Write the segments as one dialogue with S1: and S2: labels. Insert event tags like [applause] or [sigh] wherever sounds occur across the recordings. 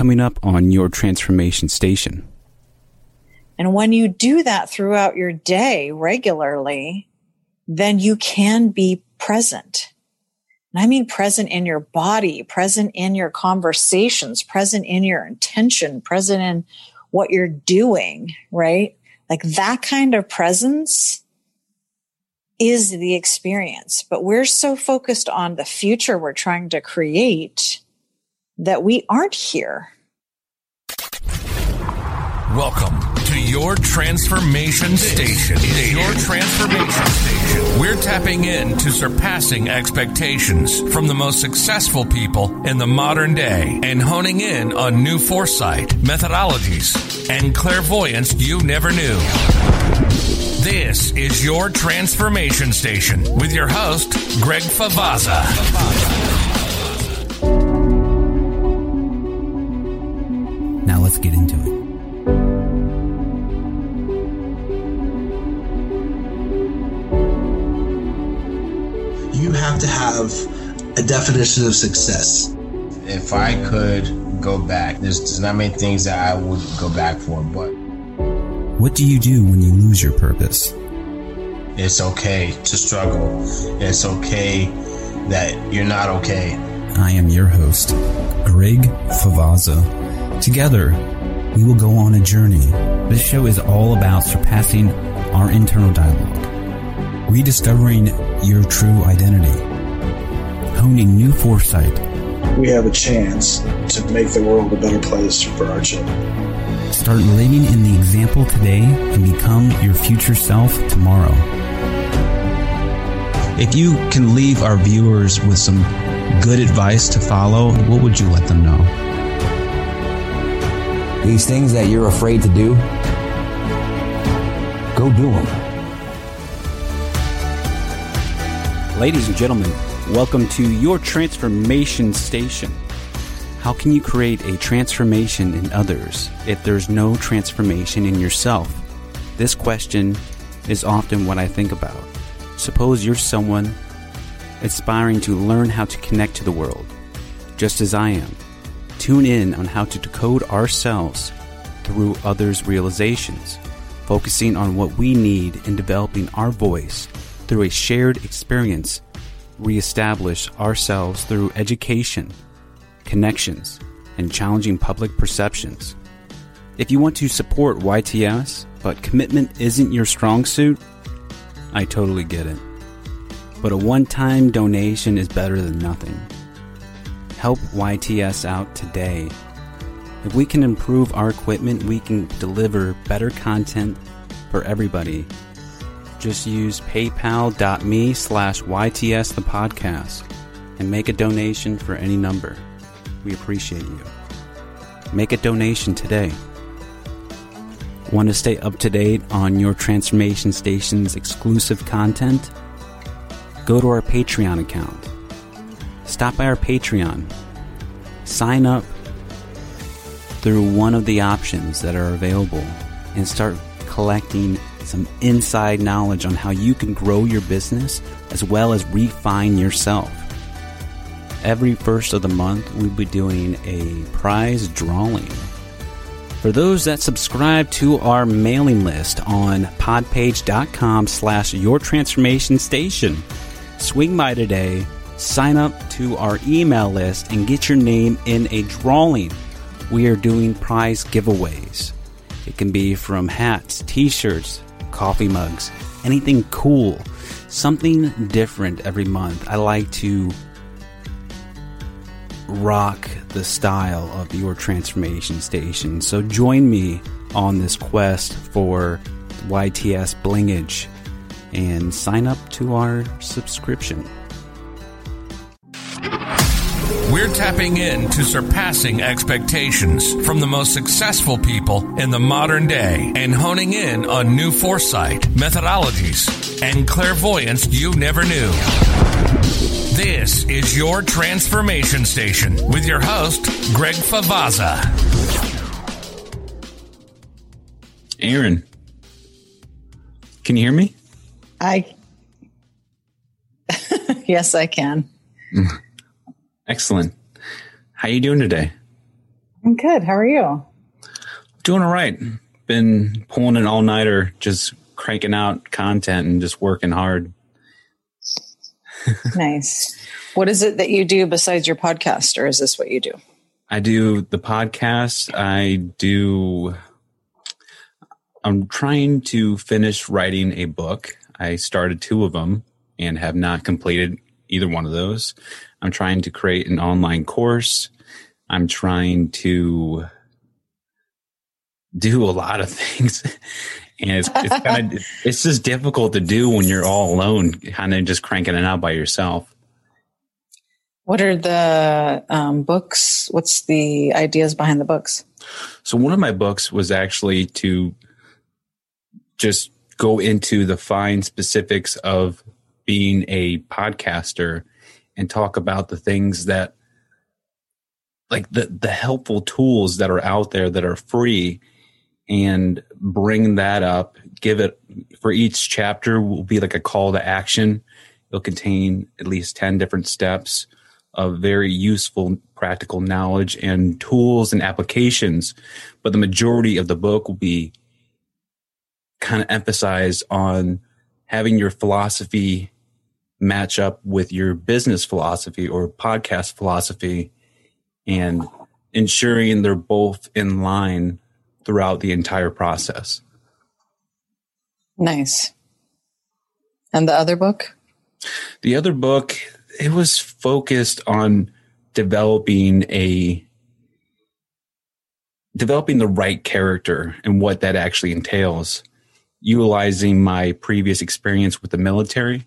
S1: coming up on your transformation station.
S2: And when you do that throughout your day regularly, then you can be present. And I mean present in your body, present in your conversations, present in your intention, present in what you're doing, right? Like that kind of presence is the experience. But we're so focused on the future we're trying to create that we aren't here.
S3: Welcome to your transformation station. Your transformation station. We're tapping into surpassing expectations from the most successful people in the modern day and honing in on new foresight, methodologies, and clairvoyance you never knew. This is your transformation station with your host, Greg Favazza.
S1: Now let's get into it.
S4: You have to have a definition of success.
S5: If I could go back, there's, there's not many things that I would go back for, but
S1: What do you do when you lose your purpose?
S5: it's okay to struggle. It's okay that you're not okay.
S1: I am your host, Greg Favazza. Together, we will go on a journey. This show is all about surpassing our internal dialogue, rediscovering your true identity, honing new foresight,
S4: We have a chance to make the world a better place for our children.
S1: start living in the example today, and become your future self tomorrow.
S6: If you can leave our viewers with some good advice to follow, what would you let them know?
S7: These things that you're afraid to do, go do them.
S1: Ladies and gentlemen, welcome to your transformation station. How can you create a transformation in others if there's no transformation in yourself? This question is often what I think about. Suppose you're someone aspiring to learn how to connect to the world, just as I am. Tune in on how to decode ourselves through others' realizations, focusing on what we need in developing our voice through a shared experience, reestablish ourselves through education, connections, and challenging public perceptions. If you want to support YTS, but commitment isn't your strong suit, I totally get it. But a one time donation is better than nothing. Help YTS out today. If we can improve our equipment, we can deliver better content for everybody. Just use paypal.me slash YTS the podcast and make a donation for any number. We appreciate you. Make a donation today. Want to stay up to date on your Transformation Station's exclusive content? Go to our Patreon account. Stop by our Patreon. Sign up through one of the options that are available and start collecting some inside knowledge on how you can grow your business as well as refine yourself. Every first of the month, we'll be doing a prize drawing. For those that subscribe to our mailing list on podpage.com slash your transformation station, swing by today, sign up to our email list, and get your name in a drawing. We are doing prize giveaways. It can be from hats, t shirts, coffee mugs, anything cool, something different every month. I like to rock the style of your transformation station. So join me on this quest for YTS Blingage and sign up to our subscription.
S3: We're tapping into surpassing expectations from the most successful people in the modern day and honing in on new foresight, methodologies, and clairvoyance you never knew. This is your transformation station with your host, Greg Favazza.
S6: Erin, can you hear me?
S2: I, [laughs] yes, I can. Mm.
S6: Excellent. How are you doing today?
S2: I'm good. How are you?
S1: Doing all right. Been pulling an all nighter, just cranking out content and just working hard. [laughs]
S2: nice. What is it that you do besides your podcast, or is this what you do?
S1: I do the podcast. I do. I'm trying to finish writing a book. I started two of them and have not completed either one of those. I'm trying to create an online course. I'm trying to do a lot of [laughs] things. and it's, it's kind of, [laughs] it's just difficult to do when you're all alone, kind of just cranking it out by yourself.
S2: What are the um, books? What's the ideas behind the books?
S1: So one of my books was actually to just go into the fine specifics of being a podcaster and talk about the things that like the the helpful tools that are out there that are free and bring that up give it for each chapter will be like a call to action. It'll contain at least 10 different steps of very useful practical knowledge and tools and applications but the majority of the book will be kind of emphasized on having your philosophy match up with your business philosophy or podcast philosophy and ensuring they're both in line throughout the entire process.
S2: Nice. And the other book?
S1: The other book, it was focused on developing a developing the right character and what that actually entails utilizing my previous experience with the military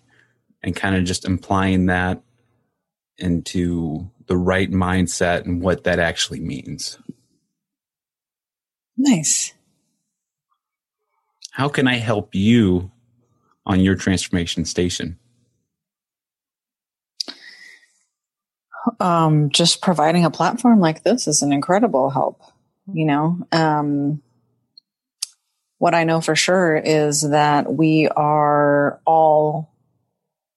S1: and kind of just implying that into the right mindset and what that actually means.
S2: Nice.
S1: How can I help you on your transformation station?
S2: Um, just providing a platform like this is an incredible help. You know, um, what I know for sure is that we are all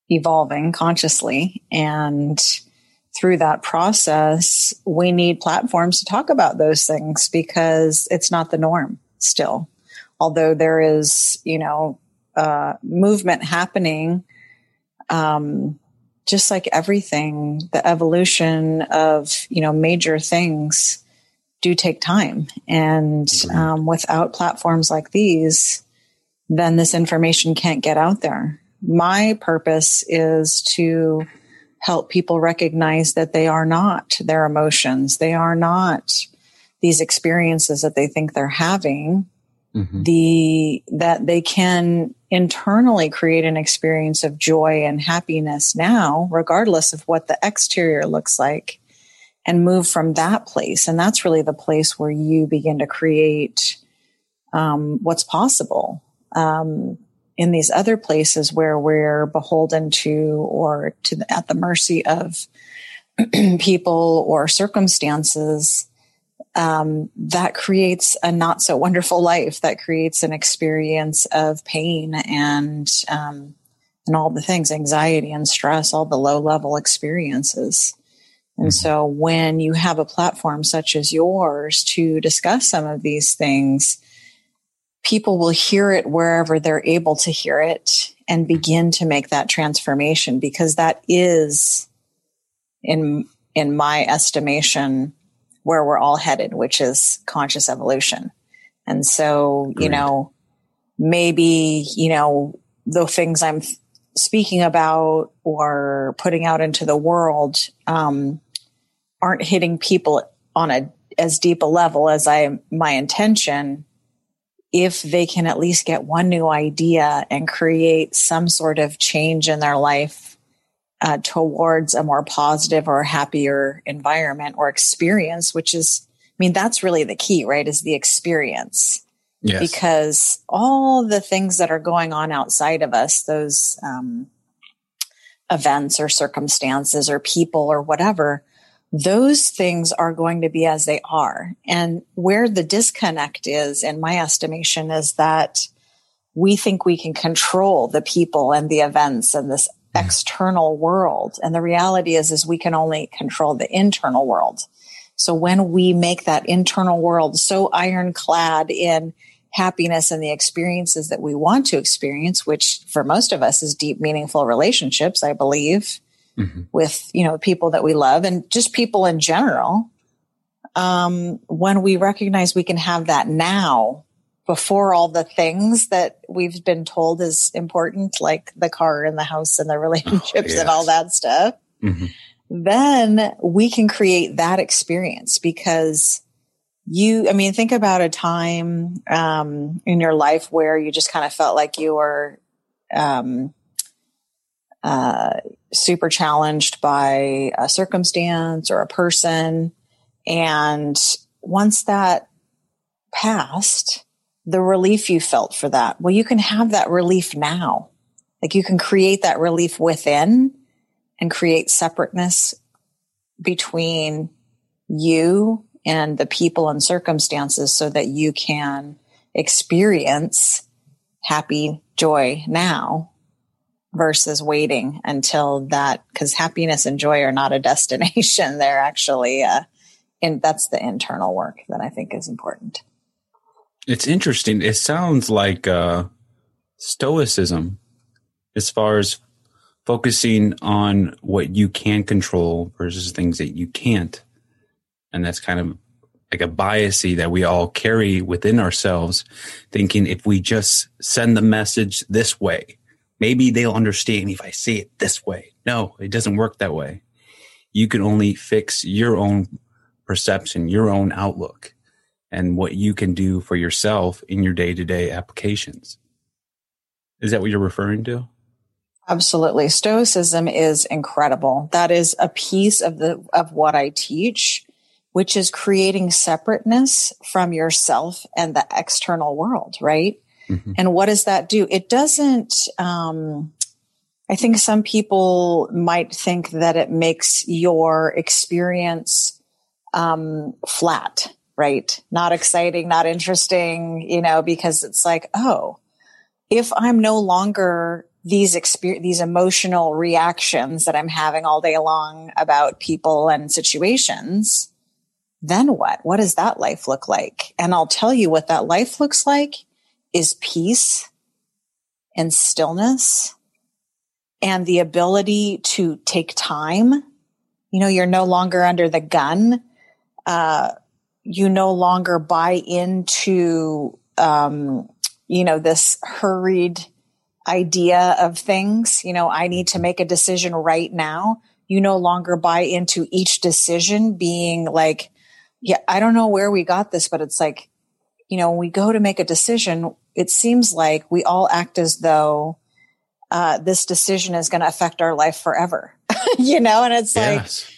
S2: evolving consciously and through that process, we need platforms to talk about those things because it's not the norm still. Although there is, you know, uh, movement happening, um, just like everything, the evolution of, you know, major things do take time. And um, without platforms like these, then this information can't get out there. My purpose is to help people recognize that they are not their emotions. They are not these experiences that they think they're having. Mm-hmm. The that they can internally create an experience of joy and happiness now, regardless of what the exterior looks like and move from that place. And that's really the place where you begin to create um, what's possible. Um, in these other places where we're beholden to or to the, at the mercy of [clears throat] people or circumstances, um, that creates a not so wonderful life. That creates an experience of pain and um, and all the things, anxiety and stress, all the low level experiences. And mm-hmm. so when you have a platform such as yours to discuss some of these things, people will hear it wherever they're able to hear it and begin to make that transformation because that is in in my estimation where we're all headed which is conscious evolution and so Great. you know maybe you know the things i'm speaking about or putting out into the world um, aren't hitting people on a as deep a level as I my intention if they can at least get one new idea and create some sort of change in their life uh, towards a more positive or happier environment or experience, which is, I mean, that's really the key, right? Is the experience. Yes. Because all the things that are going on outside of us, those um, events or circumstances or people or whatever, those things are going to be as they are. And where the disconnect is, in my estimation, is that we think we can control the people and the events and this external world. And the reality is, is we can only control the internal world So when we make that internal world so ironclad in happiness and the experiences that we want to experience, which for most of us is deep, meaningful relationships, I believe, mm-hmm. with, you know, people that we love and just people in general. Um, when we recognize we can have that now before all the things that we've been told is important, like the car and the house and the relationships oh, yes. and all that stuff, mm-hmm. then we can create that experience because you, I mean, think about a time um, in your life where you just kind of felt like you were um, super challenged by a circumstance or a person. And once that passed, the relief you felt for that. Well, you can have that relief now. Like you can create that relief within and create separateness between you and the people and circumstances so that you can experience happy joy now versus waiting until that because happiness and joy are not a [laughs] destination they're actually uh and that's the internal work that i think is important
S1: it's interesting. It sounds like uh, stoicism as far as focusing on what you can control versus things that you can't. And that's kind of like a biasy that we all carry within ourselves, thinking if we just send the message this way, maybe they'll understand if I say it this way. No, it doesn't work that way. You can only fix your own perception, your own outlook and what you can do for yourself in your day to day applications. Is that what you're referring to?
S2: Absolutely. Stoicism is incredible. That is a piece of the, of what I teach, which is creating separateness from yourself and the external world, right? Mm-hmm. And what does that do? It doesn't, um, I think some people might think that it makes your experience um, flat right? Not exciting, not interesting, you know, because it's like, oh, if I'm no longer these experience, these emotional reactions that I'm having all day long about people and situations, then what? What does that life look like? And I'll tell you what that life looks like is peace and stillness and the ability to take time. You know, you're no longer under the gun. Uh, you no longer buy into, um, you know, this hurried idea of things. You know, I need to make a decision right now. You no longer buy into each decision being like, yeah, I don't know where we got this, but it's like, you know, when we go to make a decision, it seems like we all act as though uh, this decision is going to affect our life forever, [laughs] you know? And it's yes.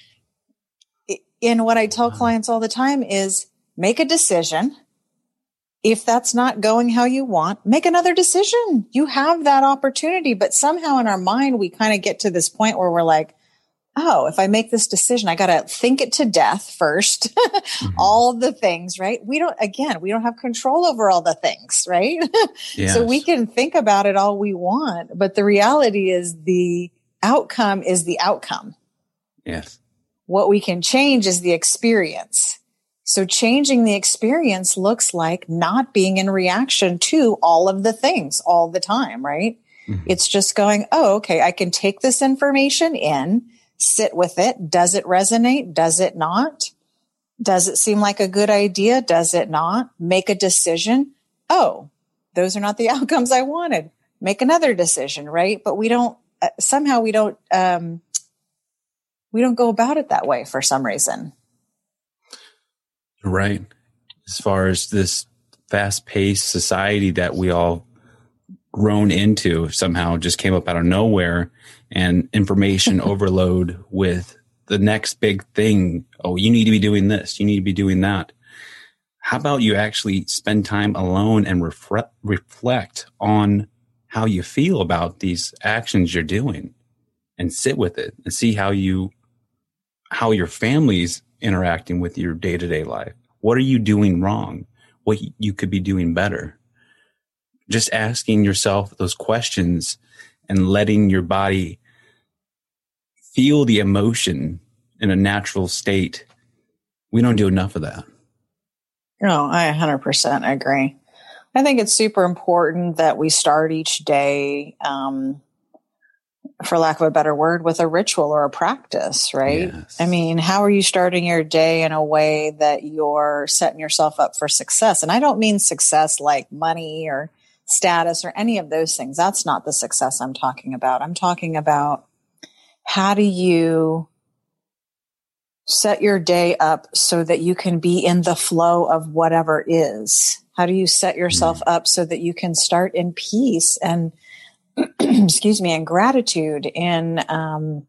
S2: like, and what I tell clients all the time is make a decision. If that's not going how you want, make another decision. You have that opportunity. But somehow in our mind, we kind of get to this point where we're like, oh, if I make this decision, I got to think it to death 1st [laughs] mm-hmm. all the things, right? We don't, again, we don't have control over all the things, right? Yes. [laughs] so we can think about it all we want, but the reality is the outcome is the outcome.
S1: Yes.
S2: What we can change is the experience. So changing the experience looks like not being in reaction to all of the things all the time, right? Mm-hmm. It's just going, oh, okay, I can take this information in, sit with it. Does it resonate? Does it not? Does it seem like a good idea? Does it not? Make a decision. Oh, those are not the [laughs] outcomes I wanted. Make another decision, right? But we don't, uh, somehow we don't, um, we don't go about it that way for some reason.
S1: Right. As far as this fast paced society that we all grown into somehow just came up out of nowhere and information [laughs] overload with the next big thing. Oh, you need to be doing this. You need to be doing that. How about you actually spend time alone and refre- reflect on how you feel about these actions you're doing and sit with it and see how you how your family's interacting with your day to day life. What are you doing wrong? What you could be doing better? Just asking yourself those questions and letting your body feel the emotion in a natural state We don't do enough of that.
S2: No, I 100% agree. I think it's super important that we start each day, um, for lack of a better word, with a ritual or a practice, right?
S1: Yes.
S2: I mean, how are you starting your day in a way that you're setting yourself up for success? And I don't mean success like money or status or any of those things. That's not the success I'm talking about. I'm talking about how do you set your day up so that you can be in the flow of whatever is? How do you set yourself up so that you can start in peace and, [clears throat] excuse me, in gratitude, in um,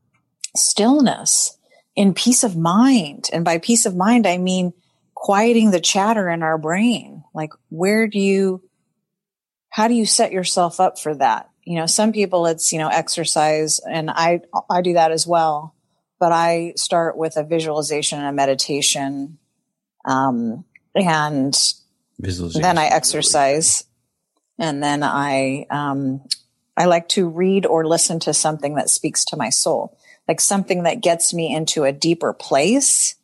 S2: stillness, in peace of mind? And by peace of mind, I mean quieting the chatter in our brain. Like, where do you, how do you set yourself up for that? You know, some people it's, you know, exercise and I, I do that as well but I start with a visualization and a meditation. Um, and then I exercise and then I, um, I like to read or listen to something that speaks to my soul, like something that gets me into a deeper place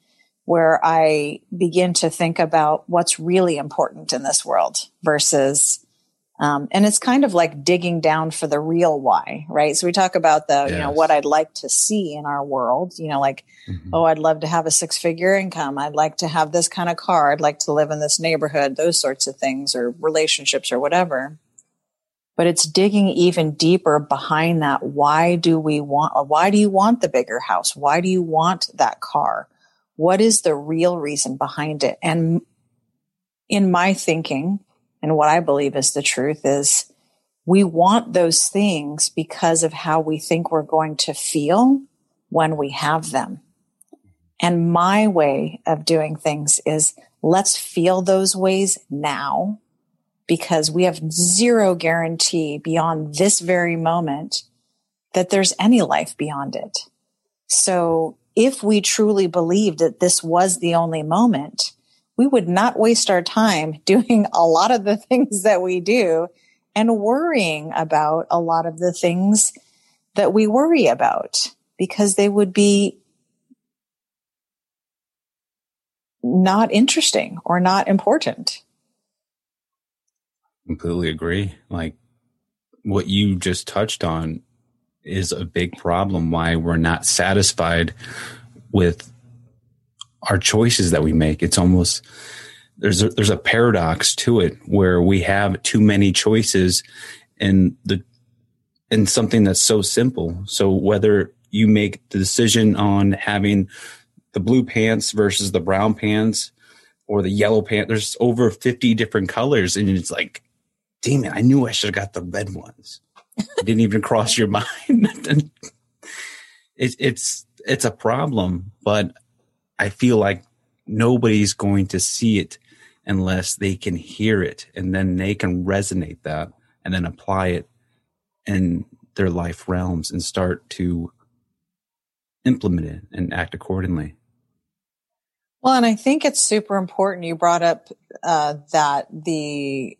S2: where I begin to think about what's really important in this world versus um, and it's kind of like digging down for the real why, right? So we talk about the, you know, what I'd like to see in our world, you know, like,
S1: Mhm.
S2: oh, I'd love to have a six figure income. I'd like to have this kind of car. I'd like to live in this neighborhood, those sorts of things or relationships or whatever. But it's digging even deeper behind that. Why do we want, why do you want the bigger house? Why do you want that car? What is the real reason behind it? And in my thinking, and what I believe is the truth is we want those things because of how we think we're going to feel when we have them. And my way of doing things is let's feel those ways now because we have zero guarantee beyond this very moment that there's any life beyond it. So if we truly believed that this was the only moment, we would not waste our time [laughs] doing a lot of the things that we do and worrying about a lot of the things that we worry about because they would be not interesting or not important.
S1: completely agree. Like what you just touched on is a big problem why we're not satisfied with our choices that we make. It's almost there's a, there's a paradox to it where we have too many choices in the in something that's so simple. So whether you make the decision on having the blue pants versus the brown pants or the yellow pants, there's over 50 different colors and it's like damn it, I knew I should have got the red ones. It didn't even cross your [laughs] mind. And [laughs] it, it's it's a problem, but I feel like nobody's going to see it unless they can hear it, and then they can resonate that, and then apply it in their life realms and start to implement it and act accordingly.
S2: Well, and I think it's super important. You brought up uh, that the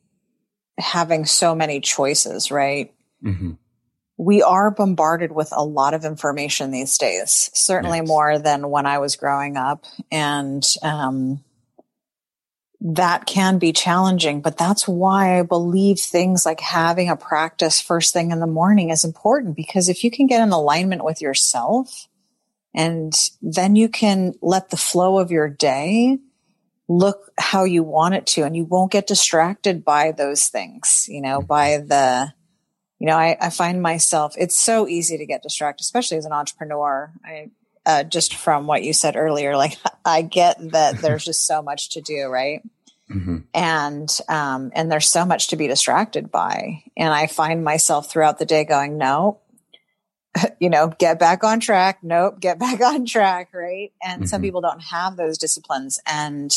S2: having so many choices, right?
S1: Mm-hmm.
S2: We are bombarded with a lot of information these days, certainly
S1: Yes.
S2: more than when I was growing up. And um, that can be challenging, but that's why I believe things like having a practice first thing in the morning is important because if you can get in alignment with yourself and then you can let the flow of your day look how you want it to and you won't get distracted by those things, you know, by the, you know, I, I find myself, it's so easy to get distracted, especially as an entrepreneur. I, uh, just from what you said earlier, like [laughs] I get that there's just so much to do, right?
S1: Mm-hmm.
S2: And, um, and there's so much to be distracted by. And I find myself throughout the day going, no, [laughs] you know, get back on track. Nope, get [laughs] back on track. Right. And some
S1: Mhm.
S2: people don't have those disciplines. And,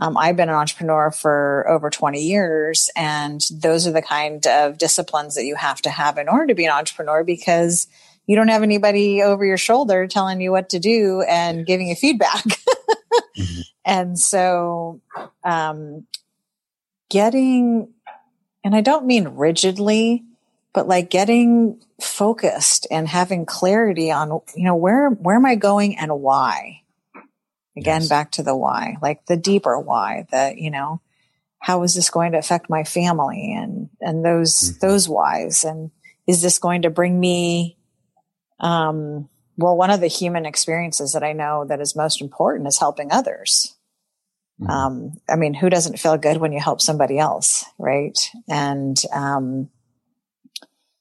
S2: um, I've been an entrepreneur for over 20 years, and those are the kind of disciplines that you have to have in order to be an entrepreneur because you don't have anybody over your shoulder telling you what to do and giving you feedback. [laughs]
S1: Mhm.
S2: And so, um, getting, and I don't mean rigidly, but like getting focused and having clarity on, you know, where, where am I going and why? Again,
S1: Yes.
S2: back to the why, like the deeper why that, you know, how is this going to affect my family and, and those,
S1: Mhm.
S2: those whys? And is this going to bring me, um, well, one of the human experiences that I know that is most important is helping others.
S1: Mhm.
S2: Um, I mean, who doesn't feel good when you help somebody else, right? And um,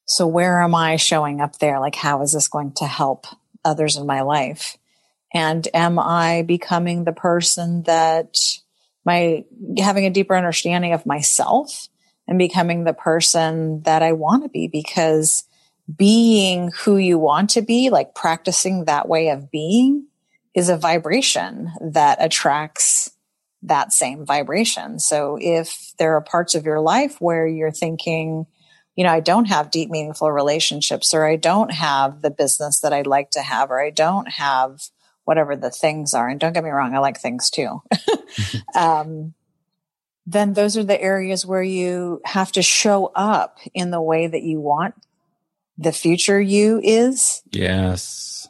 S2: so, where am I showing up there? Like, how is this going to help others in my life? And am I becoming the person that my having a deeper understanding of myself and becoming the person that I want to be? Because being who you want to be, like practicing that way of being, is a vibration that attracts that same vibration. So if there are parts of your life where you're thinking, you know, I don't have deep, meaningful relationships, or I don't have the business that I'd like to have, or I don't have whatever the things are. And don't get me wrong, I like things too. [laughs] [laughs] um, then those are the areas where you have to show up in the way that you want the future you is
S1: Yes.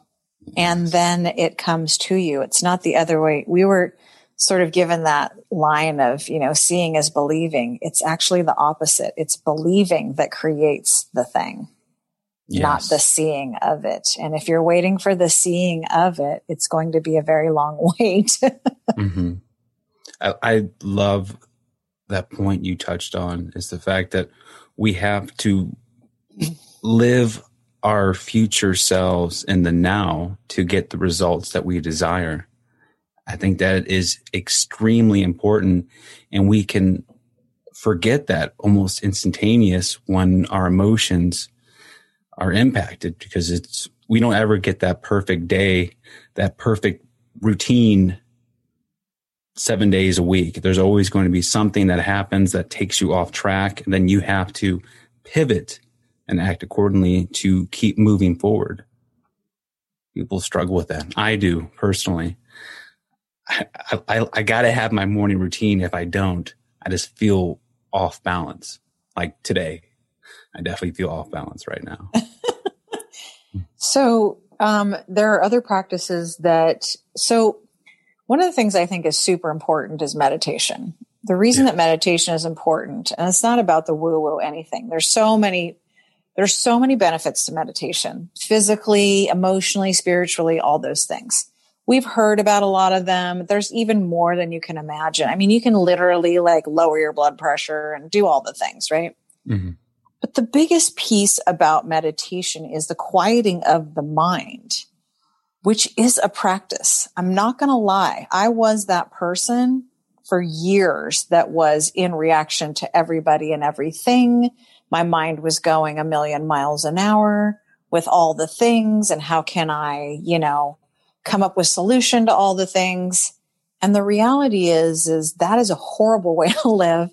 S2: and then it comes to you. It's not the other way. We were sort of given that line of, you know, seeing is believing. It's actually the opposite. It's believing that creates the thing, not the seeing of it. And if you're waiting for the seeing of it, it's going to be a very long [laughs] wait.
S1: hmm I, I love that point you touched on is the fact that we have to live our future selves in the now to get the results that we desire. I think that is extremely important and we can forget that almost instantaneous when our emotions are impacted because it's we don't ever get that perfect day, that perfect routine seven days a week. There's always going to be something that happens that takes you off track. And then you have to pivot and act accordingly to keep moving forward. People struggle with that. I do personally. I, I, I got to have my morning routine. If I don't, I just feel off balance. Like today, I definitely feel off balance right now. [laughs]
S2: So um, there are other practices that. So one of the things I think is super important is meditation. The reason that meditation is important, and it's not about the woo woo anything. There's so many. There's so many benefits to meditation, physically, emotionally, spiritually, all those things. We've heard about a lot of them. There's even more than you can imagine. I mean, you can literally like lower your blood pressure and do all the things, right?
S1: Mhm.
S2: But the biggest piece about meditation is the quieting of the mind, which is a practice. I'm not going to lie. I was that person for years that was in reaction to everybody and everything. My mind was going a million miles an hour with all the things and how can I, you know, come up with solution to all the things. And the reality is, is that is a horrible [laughs] way to live.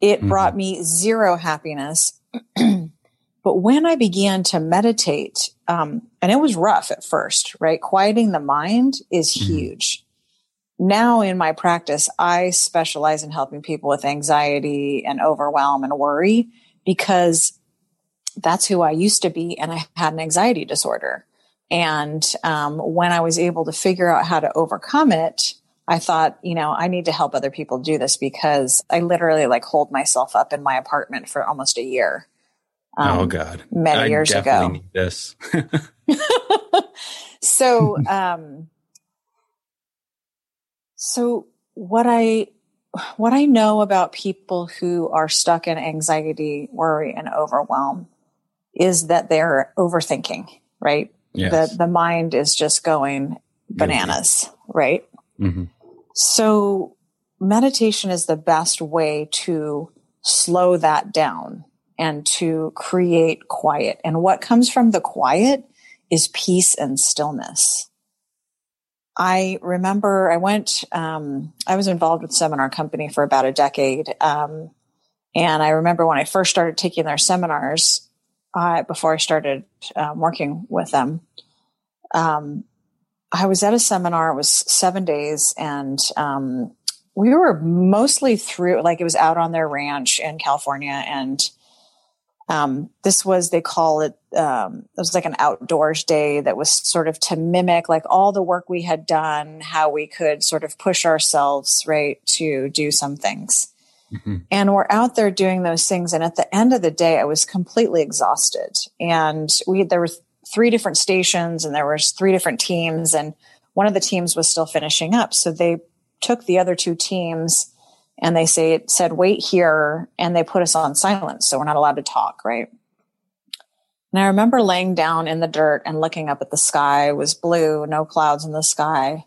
S2: It
S1: Mhm.
S2: brought me zero happiness. [clears throat] but when I began to meditate, um, and it was rough at first, right? Quieting the mind is
S1: Mhm.
S2: huge. Now in my practice, I specialize in helping people with anxiety and overwhelm and worry because that's who I used to be. And I had an anxiety disorder. And um, when I was able to figure out how to overcome it, I thought, you know, I need to help other people do this because I literally like hold myself up in my apartment for almost a year.
S1: oh
S2: Um,
S1: God.
S2: many
S1: I
S2: years ago.
S1: Need this. [laughs] [laughs]
S2: so um so what i what i know about people who are stuck in anxiety worry and overwhelm is that they're overthinking right
S1: yes.
S2: the the mind is just going bananas right
S1: Mhm.
S2: So meditation is the best way to slow that down and to create quiet. And what comes from the quiet is peace and stillness. I remember I went, um, I was involved with Seminar Company for about a decade. Um, and I remember when I first started taking their seminars, uh, before I started um, working with them, um, I was at a seminar. It was seven days, and um, we were mostly through. Like it was out on their ranch in California, and um, this was they call it um, it was like an outdoors day that was sort of to mimic like all the work we had done how we could sort of push ourselves right to do some things mm-hmm. and we're out there doing those things and at the end of the day i was completely exhausted and we there were three different stations and there was three different teams and one of the teams was still finishing up. So they took the other two teams and they say said wait here and they put us on silence. So we're not allowed to talk right? And i remember laying down in the dirt and looking up at the sky. It was blue no clouds in the sky.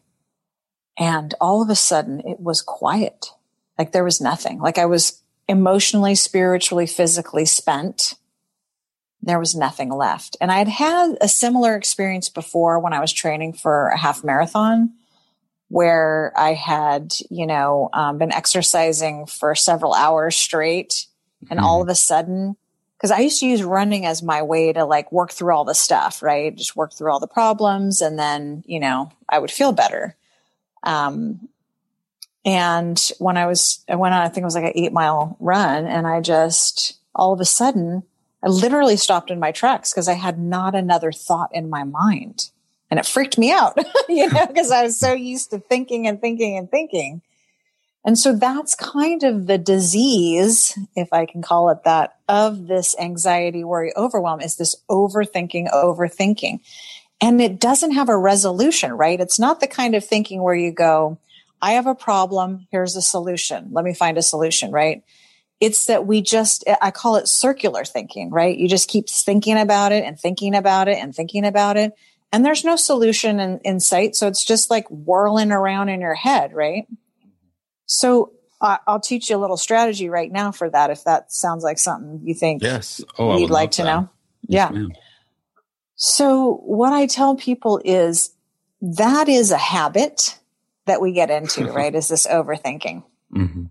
S2: And all of a sudden it was quiet. Like there was nothing. Like i was emotionally spiritually physically spent there was nothing left and i had had a similar experience before when i was training for a half marathon where I had, you know, um, been exercising for several hours straight. And mm-hmm. all of a sudden, because I used to use running as my way to like work through all the stuff, right? Just work through all the problems and then, you know, I would feel better. Um, and when I was, I went on, I think it was like an eight mile run and I just, all of a sudden, I literally stopped in my tracks because I had not another thought in my mind and it freaked me out, [laughs] you know, because I was so used to thinking and thinking and thinking. And so that's kind of the disease, if I can call it that, of this anxiety, worry, overwhelm is this overthinking, overthinking. And it doesn't have a resolution, right? It's not the kind of thinking where you go, I have a problem. Here's a solution. Let me find a solution, right? It's that we just, I call it circular thinking, right? You just keep thinking about it and thinking about it and thinking about it and there's no solution in, in sight. So it's just like whirling around in your head, right? So uh, I'll teach you a little strategy right now for that. If that sounds like something you think
S1: yes.
S2: oh, you'd like to that. know. Yes, yeah. Ma'am. So what I tell people is that is a habit that we get into, [laughs] right? Is this overthinking? Mm-hmm.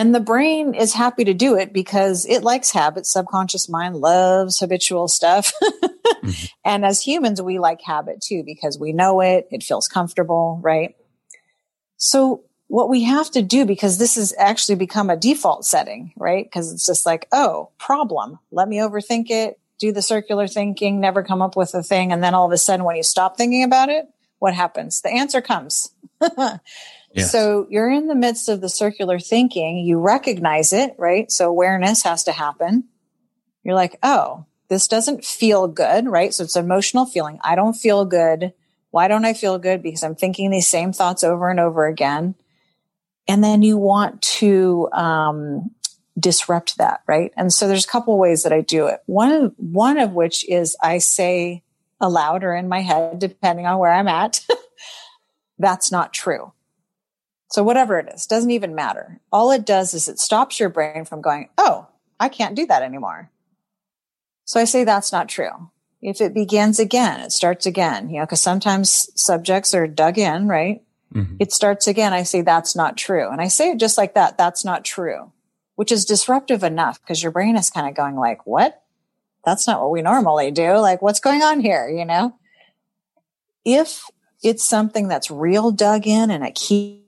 S2: And the brain is happy to do it because it likes habits. Subconscious mind loves habitual stuff. [laughs] mm-hmm. And as humans, we like habit too because we know it. It feels comfortable, right? So what we have to do, because this has actually become a default setting, right? Because it's just like, oh, problem. Let me overthink it, do the circular thinking, never come up with a thing. And then all of a sudden, when you stop thinking about it, what happens? The answer comes. [laughs] So you're in the midst of the circular thinking. You recognize it, right? So awareness has to happen. You're like, oh, this doesn't feel good, right? So it's emotional feeling. I don't feel good. Why don't I feel good? Because I'm thinking these same thoughts over and over again. And then you want to um, disrupt that, right? And so there's a couple ways that I do it. One, one of which is I say aloud or in my head, depending on where I'm at, [laughs] that's not true. So whatever it is, doesn't even matter. All it does is it stops your brain from going, Oh, I can't do that anymore. So I say that's not true. If it begins again, it starts again, you know, cause sometimes subjects are dug in, right? Mm-hmm. It starts again. I say that's not true. And I say it just like that. That's not true, which is disruptive enough because your brain is kind of going like, what? That's not what we normally do. Like, what's going on here? You know, if it's something that's real dug in and it keeps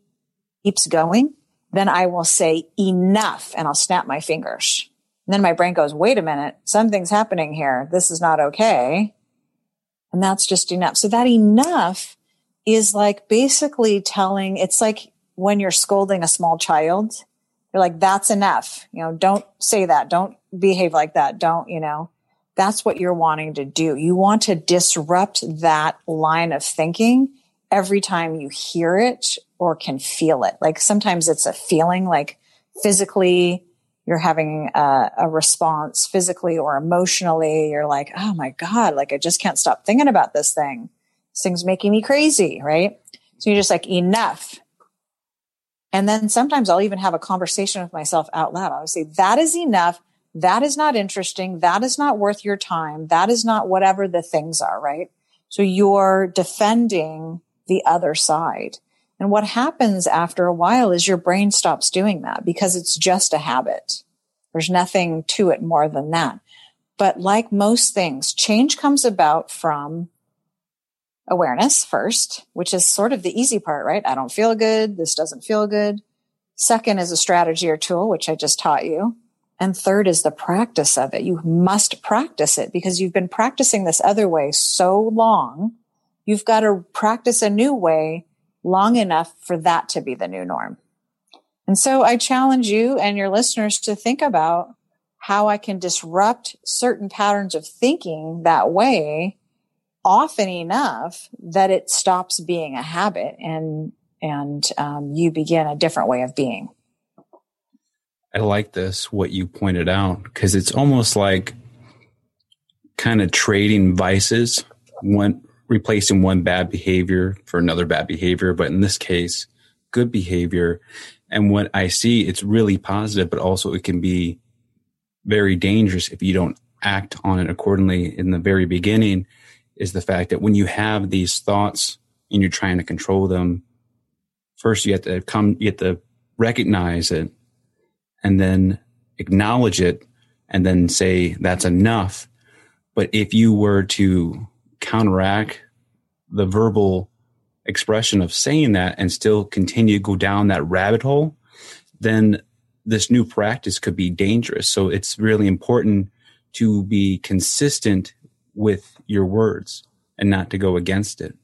S2: keeps going, then I will say enough and I'll snap my fingers. And then my brain goes, wait a minute, something's happening here. This is not okay. And that's just enough. So that enough is like basically telling, it's like when you're scolding a small child, you're like, that's enough. You know, don't say that. Don't behave like that. Don't, you know, that's what you're wanting to do. You want to disrupt that line of thinking every time you hear it or can feel it. Like sometimes it's a feeling like physically you're having a, a, response physically or emotionally. You're like, oh my God, like I just can't stop thinking about this thing. This thing's making me crazy, right? So you're just like, enough. And then sometimes I'll even have a conversation with myself out loud. I'll say, that is enough. That is not interesting. That is not worth your time. That is not whatever the things are, right? So you're defending the other side. And what happens after a while is your brain stops doing that because it's just a habit. There's nothing to it more than that. But like most things, change comes about from awareness first, which is sort of the easy part, right? I don't feel good. This doesn't feel good. Second is a strategy or tool, which I just taught you. And third is the practice of it. You must practice it because you've been practicing this other way so long. You've got to practice a new way long enough for that to be the new norm. And so I challenge you and your listeners to think about how I can disrupt certain patterns of thinking that way often enough that it stops being a habit and and um, you begin a different way of being.
S1: I like this what you pointed out because it's almost like kind of trading vices, one replacing one bad behavior for another bad behavior, but in this case, good behavior. And what I see, it's really positive, but also it can be very dangerous if you don't act on it accordingly in the very beginning is the fact that when you have these thoughts and you're trying to control them, first you have to come, you have to recognize it and then acknowledge it and then say that's enough. But if you were to counteract the verbal expression of saying that and still continue to go down that rabbit hole, then this new practice could be dangerous. So it's really important to be consistent with your words and not to go against it.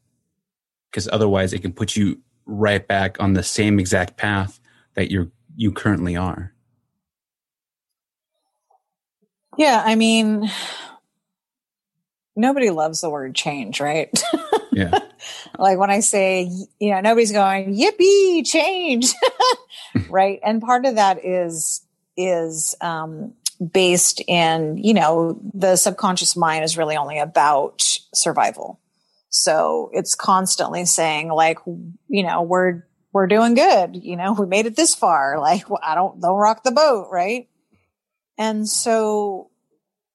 S1: Because otherwise it can put you right back on the same exact path that you're you currently are.
S2: Yeah, I mean nobody loves the word change, right? [laughs]
S1: Yeah.
S2: like when I say, you know, nobody's going, yippee, change. [laughs] right. And part of that is, is, um, based in, you know, the subconscious mind is really only about survival. So it's constantly saying like, you know, we're, we're doing good. You know, we made it this far. Like, I don't, don't rock the boat. Right. And so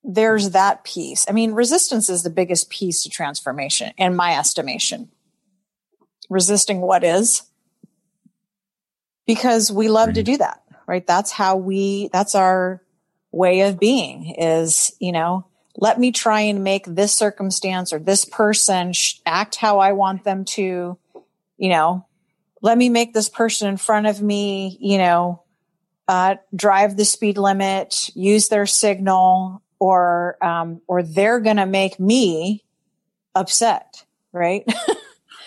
S2: there's that piece. I mean, resistance is the biggest piece to transformation in my estimation. Resisting what is because we love to do that, right? That's how we, that's our way of being is, you know, let me try and make this circumstance or this person act how I want them to, you know, let me make this person in front of me, you know, uh, drive the speed limit, use their signal, or um, or they're going to make me upset, right? [laughs]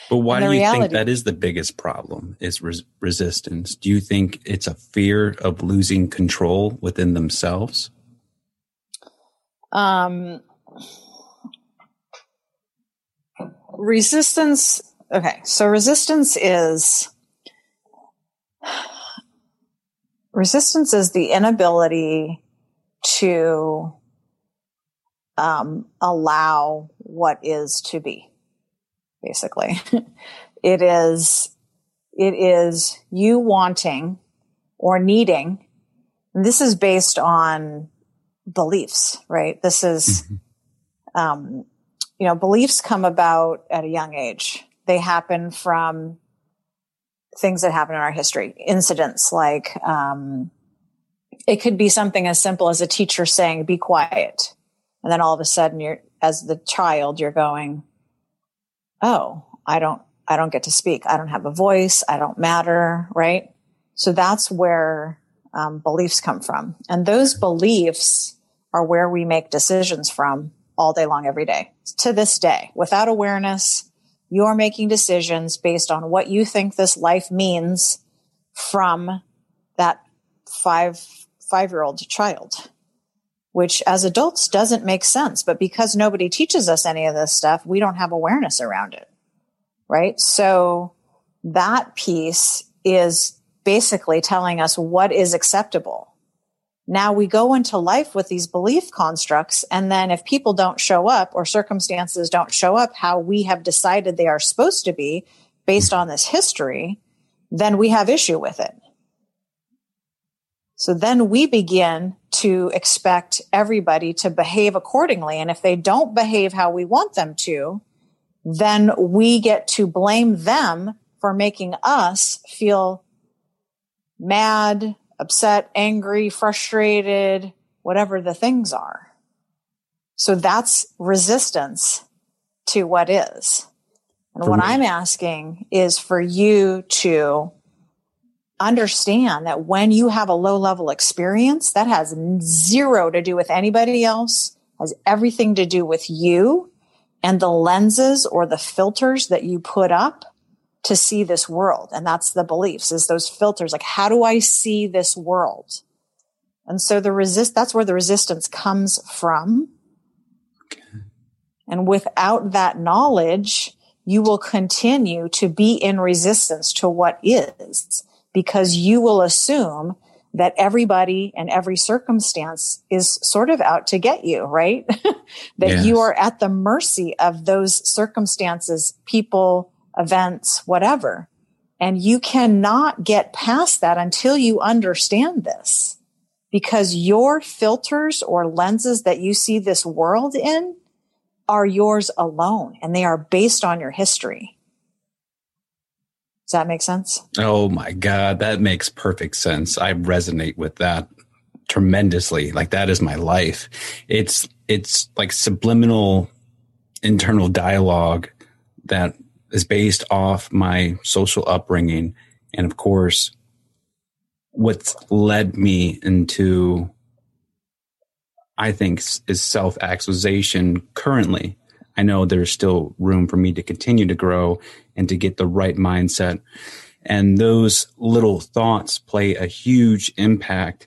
S1: But why do you reality, think that is the biggest problem? Is res- resistance? Do you think it's a fear of losing control within themselves?
S2: Um, resistance. Okay, so resistance is [sighs] resistance is the inability to um, allow what is to be. Basically, [laughs] it is it is you wanting or needing. this is based on beliefs, right? This is, mm-hmm. um, you know, beliefs come about at a young age. They happen from things that happen in our history, incidents like, um, it could be something as simple as a teacher saying, be quiet. And then all of a sudden you're, as the child, you're going, Oh, I don't, I don't get to speak. I don't have a voice. I don't matter. Right. So that's where um, beliefs come from. And those beliefs are where we make decisions from all day long, every day to this day without awareness. You're making decisions based on what you think this life means from that five, five year old child which as adults doesn't make sense. But because nobody teaches us any of this stuff, we don't have awareness around it. Right. So that piece is basically telling us what is acceptable. Now we go into life with these belief constructs. And then if people don't show up or circumstances don't show up how we have decided they are supposed to be based on this history, then we have issue with it. So then we begin to expect everybody to behave accordingly. And if they don't behave how we want them to, then we get to blame them for making us feel mad, upset, angry, frustrated, whatever the things are. So that's resistance to what is. And for what me. I'm asking is for you to understand that when you have a low level experience, that has zero to do with anybody else, has everything to do with you and the lenses or the filters that you put up to see this world. And that's the beliefs is those filters. Like, how do I see this world? And so the resist, that's where the resistance comes from. And without that knowledge, you will continue to be in resistance to what is because you will assume that everybody and every circumstance is sort of out to get you, right? [laughs] that yes. you are at the mercy of those circumstances, people, events, whatever. And you cannot get past that until you understand this because your filters or lenses that you see this world in are yours alone and they are based on your history. Does that make sense?
S1: Oh my God, that makes perfect sense. I resonate with that tremendously. Like that is my life. It's it's like subliminal internal dialogue that is based off my social upbringing and of course what's led me into I think is self actualization currently. I know there's still room for me to continue to grow and to get the right mindset. And those little thoughts play a huge impact.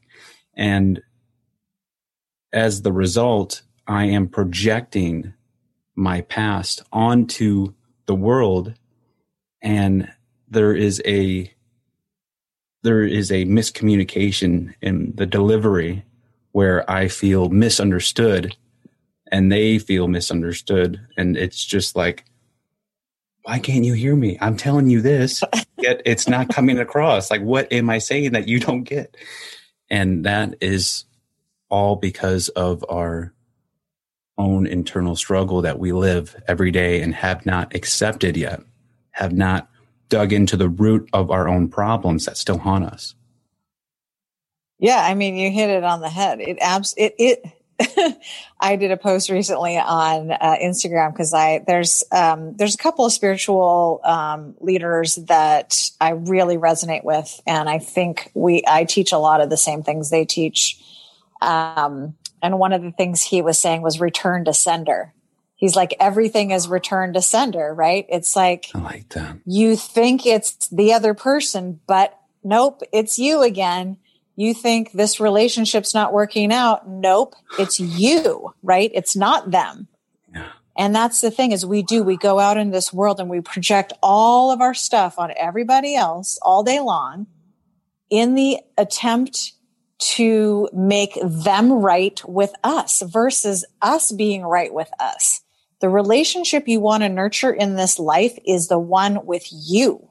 S1: And as the result, I am projecting my past onto the world. And there is a, there is a miscommunication in the delivery where I feel misunderstood and they feel misunderstood. And it's just like, why can't you hear me? I'm telling you this, [laughs] yet it's not coming across. Like, what am I saying that you don't get? And that is all because of our own internal struggle that we live every day and have not accepted yet, have not dug into the root of our own problems that still haunt us.
S2: Yeah, I mean, you hit it on the head. It abs it it. [laughs] I did a post recently on uh, Instagram because I there's um, there's a couple of spiritual um, leaders that I really resonate with, and I think we I teach a lot of the same things they teach. Um, and one of the things he was saying was return to sender. He's like everything is return to sender, right? It's like
S1: I like that.
S2: You think it's the other person, but nope, it's you again you think this relationship's not working out. Nope. It's you, right? It's not them. Yeah. And that's the thing is we do, we go out in this world and we project all of our stuff on everybody else all day long in the attempt to make them right with us versus us being right with us. The relationship you want to nurture in this life is the one with you.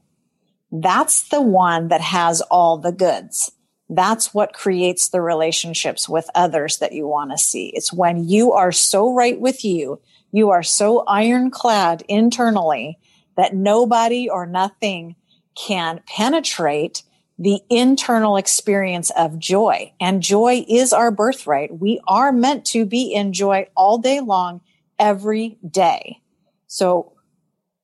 S2: That's the one that has all the goods. That's what creates the relationships with others that you want to see. It's when you are so right with you, you are so ironclad internally that nobody or nothing can penetrate the internal experience of joy. And joy is our birthright. We are meant to be in joy all day long, every day. So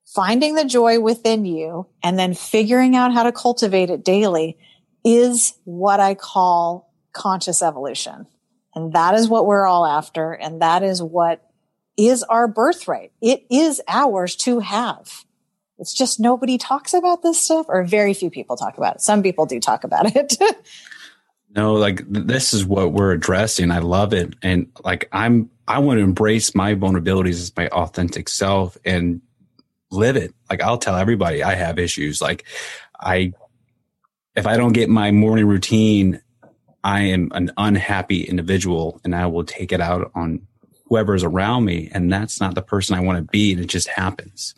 S2: finding the joy within you and then figuring out how to cultivate it daily is what I call conscious evolution. And that is what we're all after. And that is what is our birthright. It is ours to have. It's just nobody talks about this stuff or very few people talk about it. Some people do talk about it. [laughs]
S1: no, like this is what we're addressing. I love it. And like I'm, I want to embrace my vulnerabilities as my authentic self and live it. Like I'll tell everybody I have issues. Like I if I don't get my morning routine, I am an unhappy individual and I will take it out on whoever's around me. And that's not the person I want to be. And it just happens.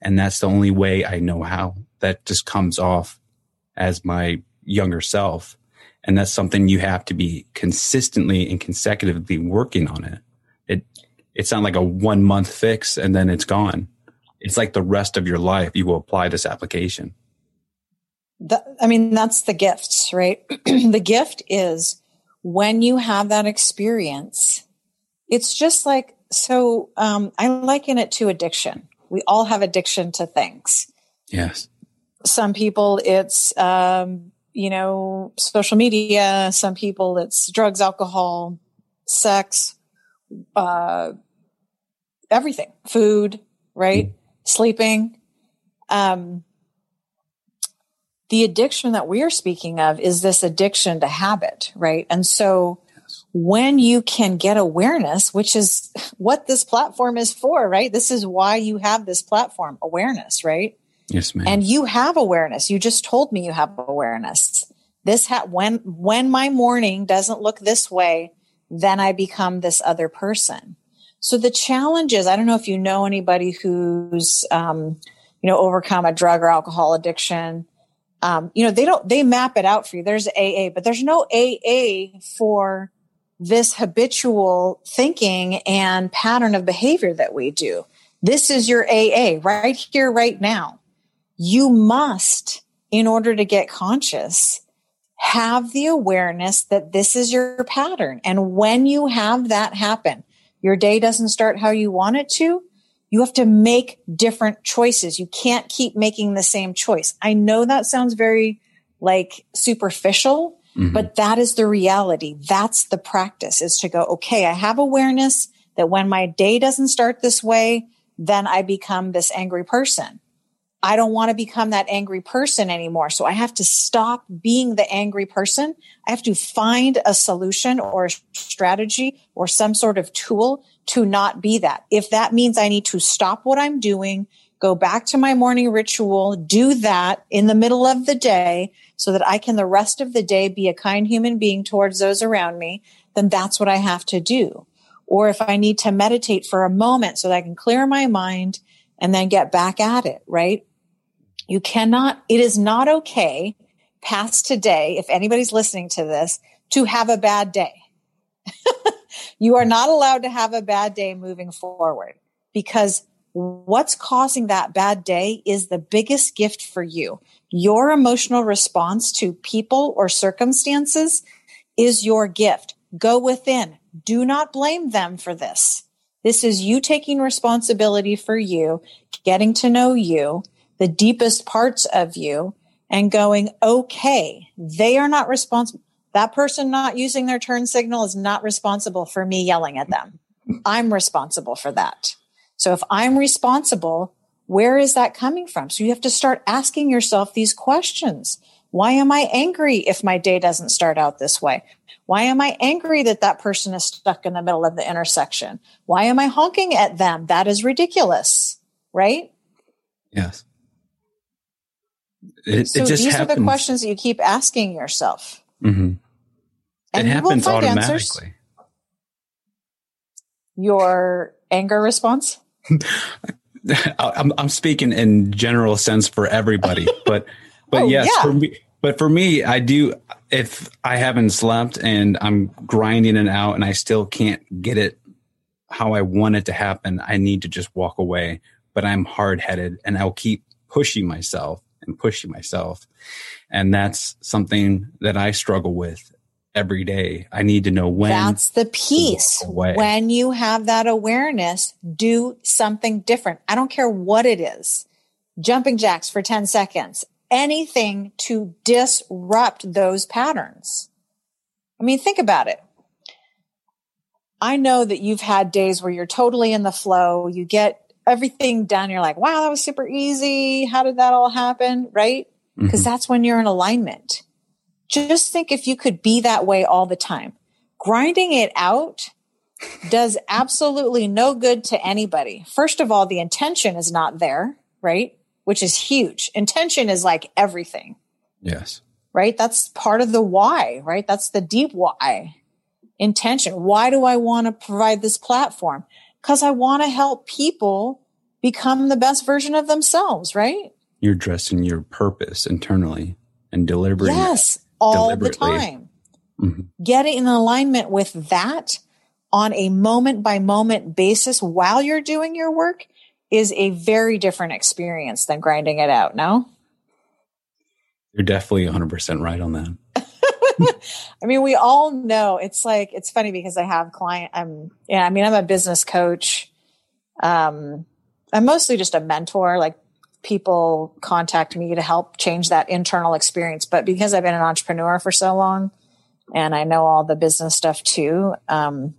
S1: And that's the only way I know how that just comes off as my younger self. And that's something you have to be consistently and consecutively working on it. It, it's not like a one month fix and then it's gone. It's like the rest of your life. You will apply this application.
S2: The, I mean, that's the gifts, right? [clears throat] the gift is when you have that experience, it's just like, so um, I liken it to addiction. We all have addiction to things.
S1: Yes.
S2: Some people, it's, um, you know, social media. Some people it's drugs, alcohol, sex, uh, everything, food, right? Mm-hmm. Sleeping. Um, the addiction that we are speaking of is this addiction to habit, right? And so when you can get awareness, which is what this platform is for, right? This is why you have this platform, awareness, right?
S1: Yes, ma'am.
S2: And you have awareness. You just told me you have awareness. This ha- when when my morning doesn't look this way, then I become this other person. So the challenge is, I don't know if you know anybody who's, um, you know, overcome a drug or alcohol addiction um, you know, they don't, they map it out for you. There's AA, but there's no AA for this habitual thinking and pattern of behavior that we do. This is your AA right here, right now. You must, in order to get conscious, have the awareness that this is your pattern. And when you have that happen, your day doesn't start how you want it to, you have to make different choices. You can't keep making the same choice. I know that sounds very like superficial, mm-hmm. but that is the reality. That's the practice is to go, okay, I have awareness that when my day doesn't start this way, then I become this angry person. I don't want to become that angry person anymore. So I have to stop being the angry person. I have to find a solution or a strategy or some sort of tool to not be that. If that means I need to stop what I'm doing, go back to my morning ritual, do that in the middle of the day so that I can the rest of the day be a kind human being towards those around me, then that's what I have to do. Or if I need to meditate for a moment so that I can clear my mind and then get back at it, right? You cannot, it is not okay past today, if anybody's listening to this, to have a bad day. [laughs] you are not allowed to have a bad day moving forward because what's causing that bad day is the biggest gift for you. Your emotional response to people or circumstances is your gift. Go within. Do not blame them for this. This is you taking responsibility for you, getting to know you, the deepest parts of you, and going, okay, they are not responsible. That person not using their turn signal is not responsible for me yelling at them. I'm responsible for that. So if I'm responsible, where is that coming from? So you have to start asking yourself these questions. Why am I angry if my day doesn't start out this way? Why am I angry that that person is stuck in the middle of the intersection? Why am I honking at them? That is ridiculous, right?
S1: Yes.
S2: It, so it these happens. are the questions that you keep asking yourself.
S1: Mm-hmm and it happens automatically. Answers.
S2: Your anger response? [laughs]
S1: I'm, I'm speaking in general sense for everybody, [laughs] but but oh, yes, yeah. for me, but for me, I do. If I haven't slept and I'm grinding it out and I still can't get it how I want it to happen, I need to just walk away. But I'm hard headed and I'll keep pushing myself and pushing myself. And that's something that I struggle with every day. I need to know when.
S2: That's the piece. When you have that awareness, do something different. I don't care what it is. Jumping jacks for 10 seconds, anything to disrupt those patterns. I mean, think about it. I know that you've had days where you're totally in the flow. You get everything done. You're like, wow, that was super easy. How did that all happen? Right? Because mm-hmm. that's when you're in alignment just think if you could be that way all the time. Grinding it out does absolutely no good to anybody. First of all, the intention is not there, right? Which is huge. Intention is like everything.
S1: Yes.
S2: Right? That's part of the why, right? That's the deep why. Intention. Why do I want to provide this platform? Because I want to help people become the best version of themselves, right?
S1: You're dressing your purpose internally and delivering.
S2: Yes all the time. Mm-hmm. Get in alignment with that on a moment by moment basis while you're doing your work is a very different experience than grinding it out. No?
S1: You're definitely 100% right on that. [laughs]
S2: I mean, we all know it's like, it's funny because I have client, I'm, yeah, I mean, I'm a business coach. Um, I'm mostly just a mentor. Like people contact me to help change that internal experience. But because I've been an entrepreneur for so long and I know all the business stuff too, um,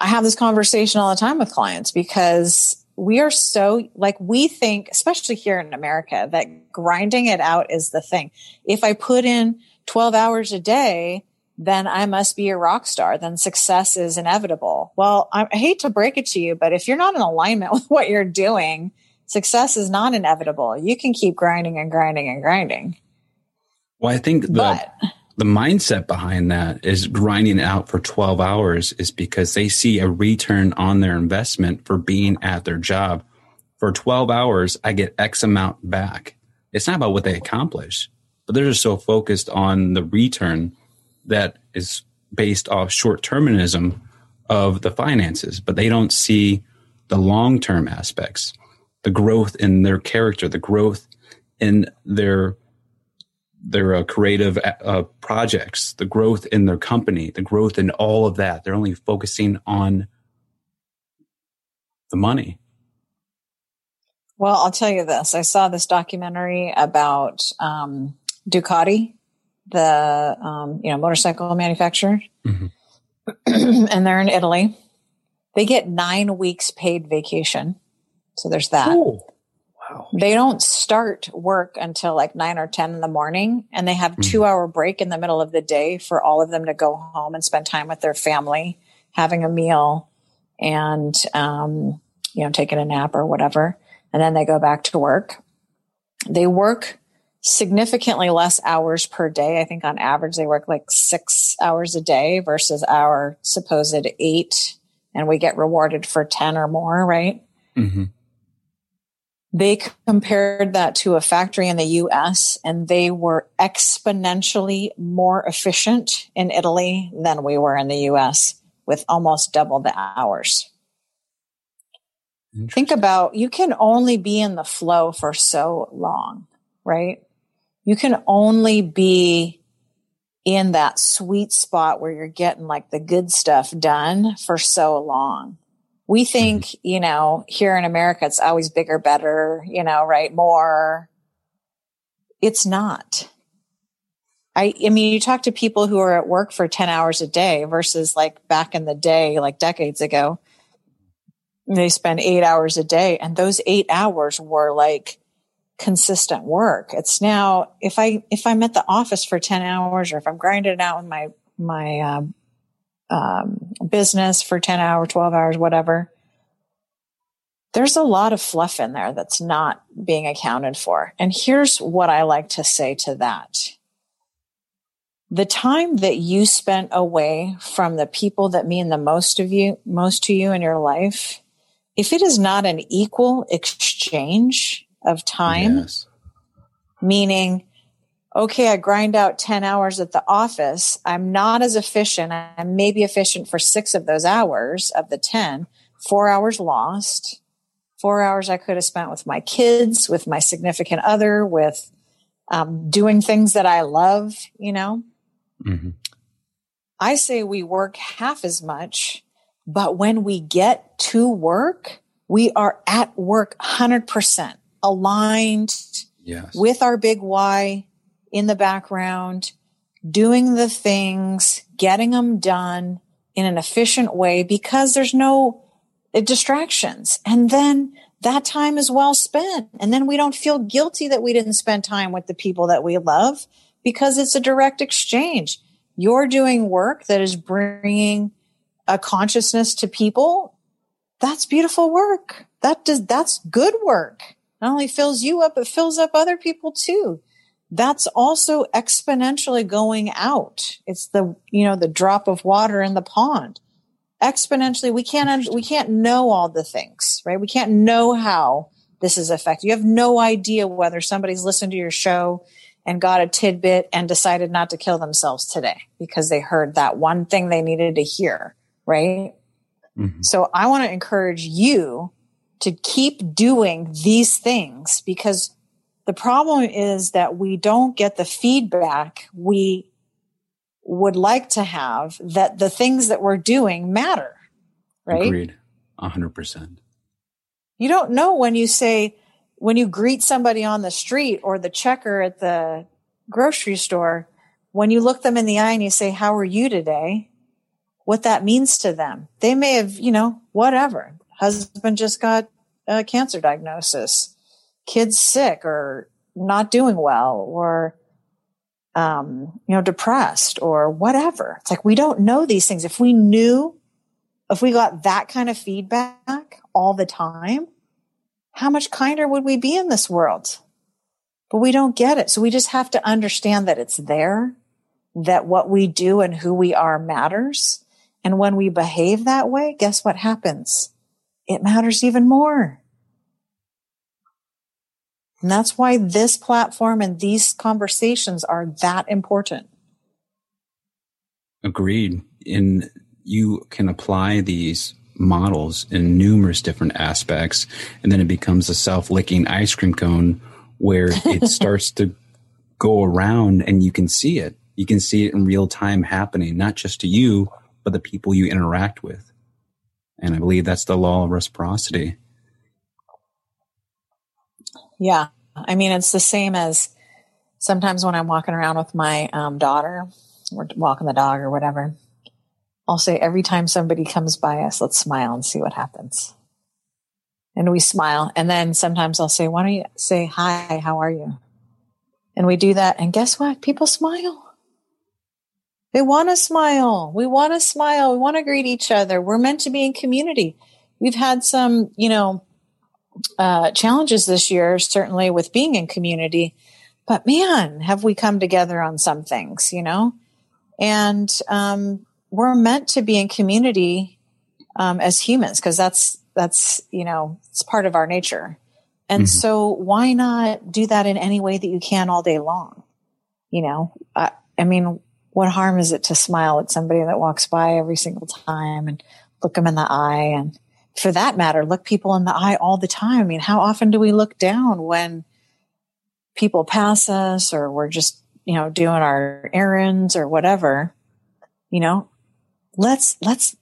S2: I have this conversation all the time with clients because we are so like we think, especially here in America, that grinding it out is the thing. If I put in 12 hours a day, then I must be a rock star. Then success is inevitable. Well, I, I hate to break it to you, but if you're not in alignment [laughs] with what you're doing, success is not inevitable. You can keep grinding and grinding and grinding.
S1: Well, I think the but, the mindset behind that is grinding out for 12 hours is because they see a return on their investment for being at their job. For 12 hours, I get X amount back. It's not about what they accomplish, but they're just so focused on the return that is based off short termism of the finances, but they don't see the long term aspects, the growth in their character, the growth in their their uh, creative uh, projects, the growth in their company, the growth in all of that. They're only focusing on the money.
S2: Well, I'll tell you this. I saw this documentary about um, Ducati the um, you know motorcycle manufacturer, mm-hmm. [clears throat] and they're in Italy. They get nine weeks paid vacation, so there's that. Ooh. Wow. They don't start work until like nine or ten in the morning, and they have mm-hmm. two hour break in the middle of the day for all of them to go home and spend time with their family, having a meal, and um, you know taking a nap or whatever, and then they go back to work. They work significantly less hours per day. I think on average they work like six hours a day versus our supposed eight, and we get rewarded for 10 or more, right? Mm-hmm. They compared that to a factory in the US and they were exponentially more efficient in Italy than we were in the US with almost double the hours. Think about you can only be in the flow for so long, right? you can only be in that sweet spot where you're getting like the good stuff done for so long. We think, mm-hmm. you know, here in America, it's always bigger, better, you know, right? More. It's not. I, I mean, you talk to people who are at work for 10 hours a day versus like back in the day, like decades ago, they spend eight hours a day. And those eight hours were like consistent work. It's now if I if I'm at the office for ten hours, or if I'm grinding it out with my my um, um, business for ten hours, twelve hours, whatever. There's a lot of fluff in there that's not being accounted for. And here's what I like to say to that. The time that you spent away from the people that mean the most of you, most to you in your life, if it is not an equal exchange, of time. Yes. Meaning, okay, I grind out 10 hours at the office. I'm not as efficient. I'm maybe efficient for six of those hours of the 10, four hours lost. Four hours I could have spent with my kids, with my significant other, with um, doing things that I love, you know? Mm-hmm. I say we work half as much, but when we get to work, we are at work 100% aligned yes. with our big why in the background, doing the things, getting them done in an efficient way because there's no eh, distractions. And then that time is well spent. And then we don't feel guilty that we didn't spend time with the people that we love because it's a direct exchange. You're doing work that is bringing a consciousness to people. That's beautiful work. That does, that's good work not only fills you up, it fills up other people too. That's also exponentially going out. It's the, you know, the drop of water in the pond. Exponentially, we can't, we can't know all the things, right? We can't know how this is affecting. You have no idea whether somebody's listened to your show and got a tidbit and decided not to kill themselves today because they heard that one thing they needed to hear, right? Mm-hmm. So I want to encourage you to keep doing these things because the problem is that we don't get the feedback we would like to have that the things that we're doing matter. Right?
S1: Agreed. 100%.
S2: You don't know when you say, when you greet somebody on the street or the checker at the grocery store, when you look them in the eye and you say, How are you today? What that means to them. They may have, you know, whatever. Husband just got a cancer diagnosis, kids sick or not doing well, or, um, you know, depressed or whatever. It's like we don't know these things. If we knew, if we got that kind of feedback all the time, how much kinder would we be in this world? But we don't get it. So we just have to understand that it's there, that what we do and who we are matters. And when we behave that way, guess what happens? It matters even more. And that's why this platform and these conversations are that important.
S1: Agreed. And you can apply these models in numerous different aspects. And then it becomes a self licking ice cream cone where it [laughs] starts to go around and you can see it. You can see it in real time happening, not just to you, but the people you interact with. And I believe that's the law of reciprocity.
S2: Yeah. I mean, it's the same as sometimes when I'm walking around with my um, daughter, we're walking the dog or whatever, I'll say every time somebody comes by us, let's smile and see what happens. And we smile. And then sometimes I'll say, why don't you say, hi, how are you? And we do that. And guess what? People smile. They want to smile. We want to smile. We want to greet each other. We're meant to be in community. We've had some, you know, uh, challenges this year, certainly with being in community. But man, have we come together on some things, you know? And um, we're meant to be in community um, as humans because that's that's you know it's part of our nature and mm-hmm. so why not do that in any way that you can all day long you know I, I mean what harm is it to smile at somebody that walks by every single time and look them in the eye and for that matter look people in the eye all the time i mean how often do we look down when people pass us or we're just you know doing our errands or whatever you know let's let's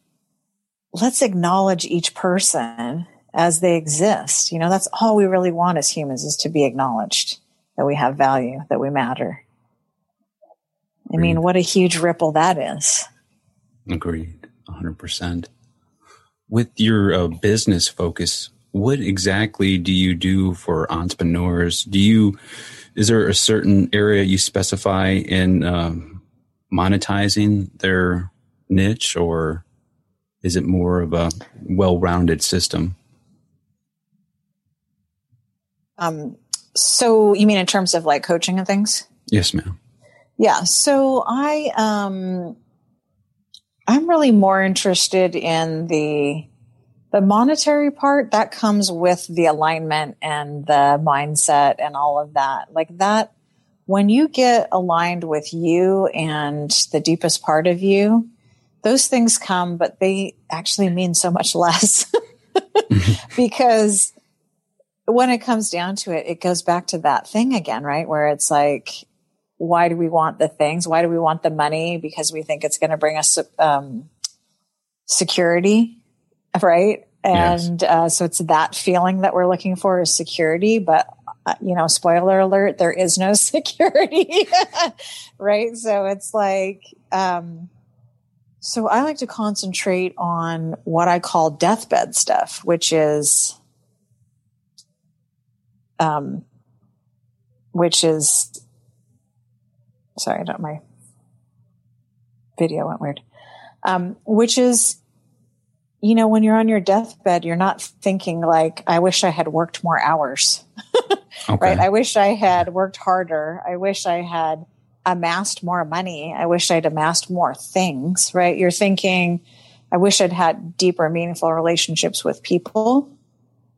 S2: let's acknowledge each person as they exist. You know, that's all we really want as humans is to be acknowledged that we have value, that we matter. I mean, what a huge ripple that is.
S1: Agreed, 100%. With your uh, business focus, what exactly do you do for entrepreneurs? Do you, is there a certain area you specify in um, monetizing their niche or is it more of a well-rounded system?
S2: Um, so you mean in terms of like coaching and things?
S1: Yes, ma'am.
S2: Yeah. So I, um, I'm really more interested in the, the monetary part that comes with the alignment and the mindset and all of that. Like that, when you get aligned with you and the deepest part of you, those things come, but they actually mean so much less [laughs] because when it comes down to it, it goes back to that thing again, right? Where it's like, why do we want the things? Why do we want the money? Because we think it's going to bring us um, security, right? And yes. uh, so it's that feeling that we're looking for is security. But uh, you know, spoiler alert, there is no [laughs] security, right? So it's like, um, so I like to concentrate on what I call deathbed stuff, which is, um, which is, sorry, I don't, my video went weird. Um, which is, you know, when you're on your deathbed, you're not thinking like, I wish I had worked more hours, [laughs] okay. right? I wish I had worked harder. I wish I had, amassed more money. I wish I'd amassed more things, right? You're thinking, I wish I'd had deeper, meaningful relationships with people.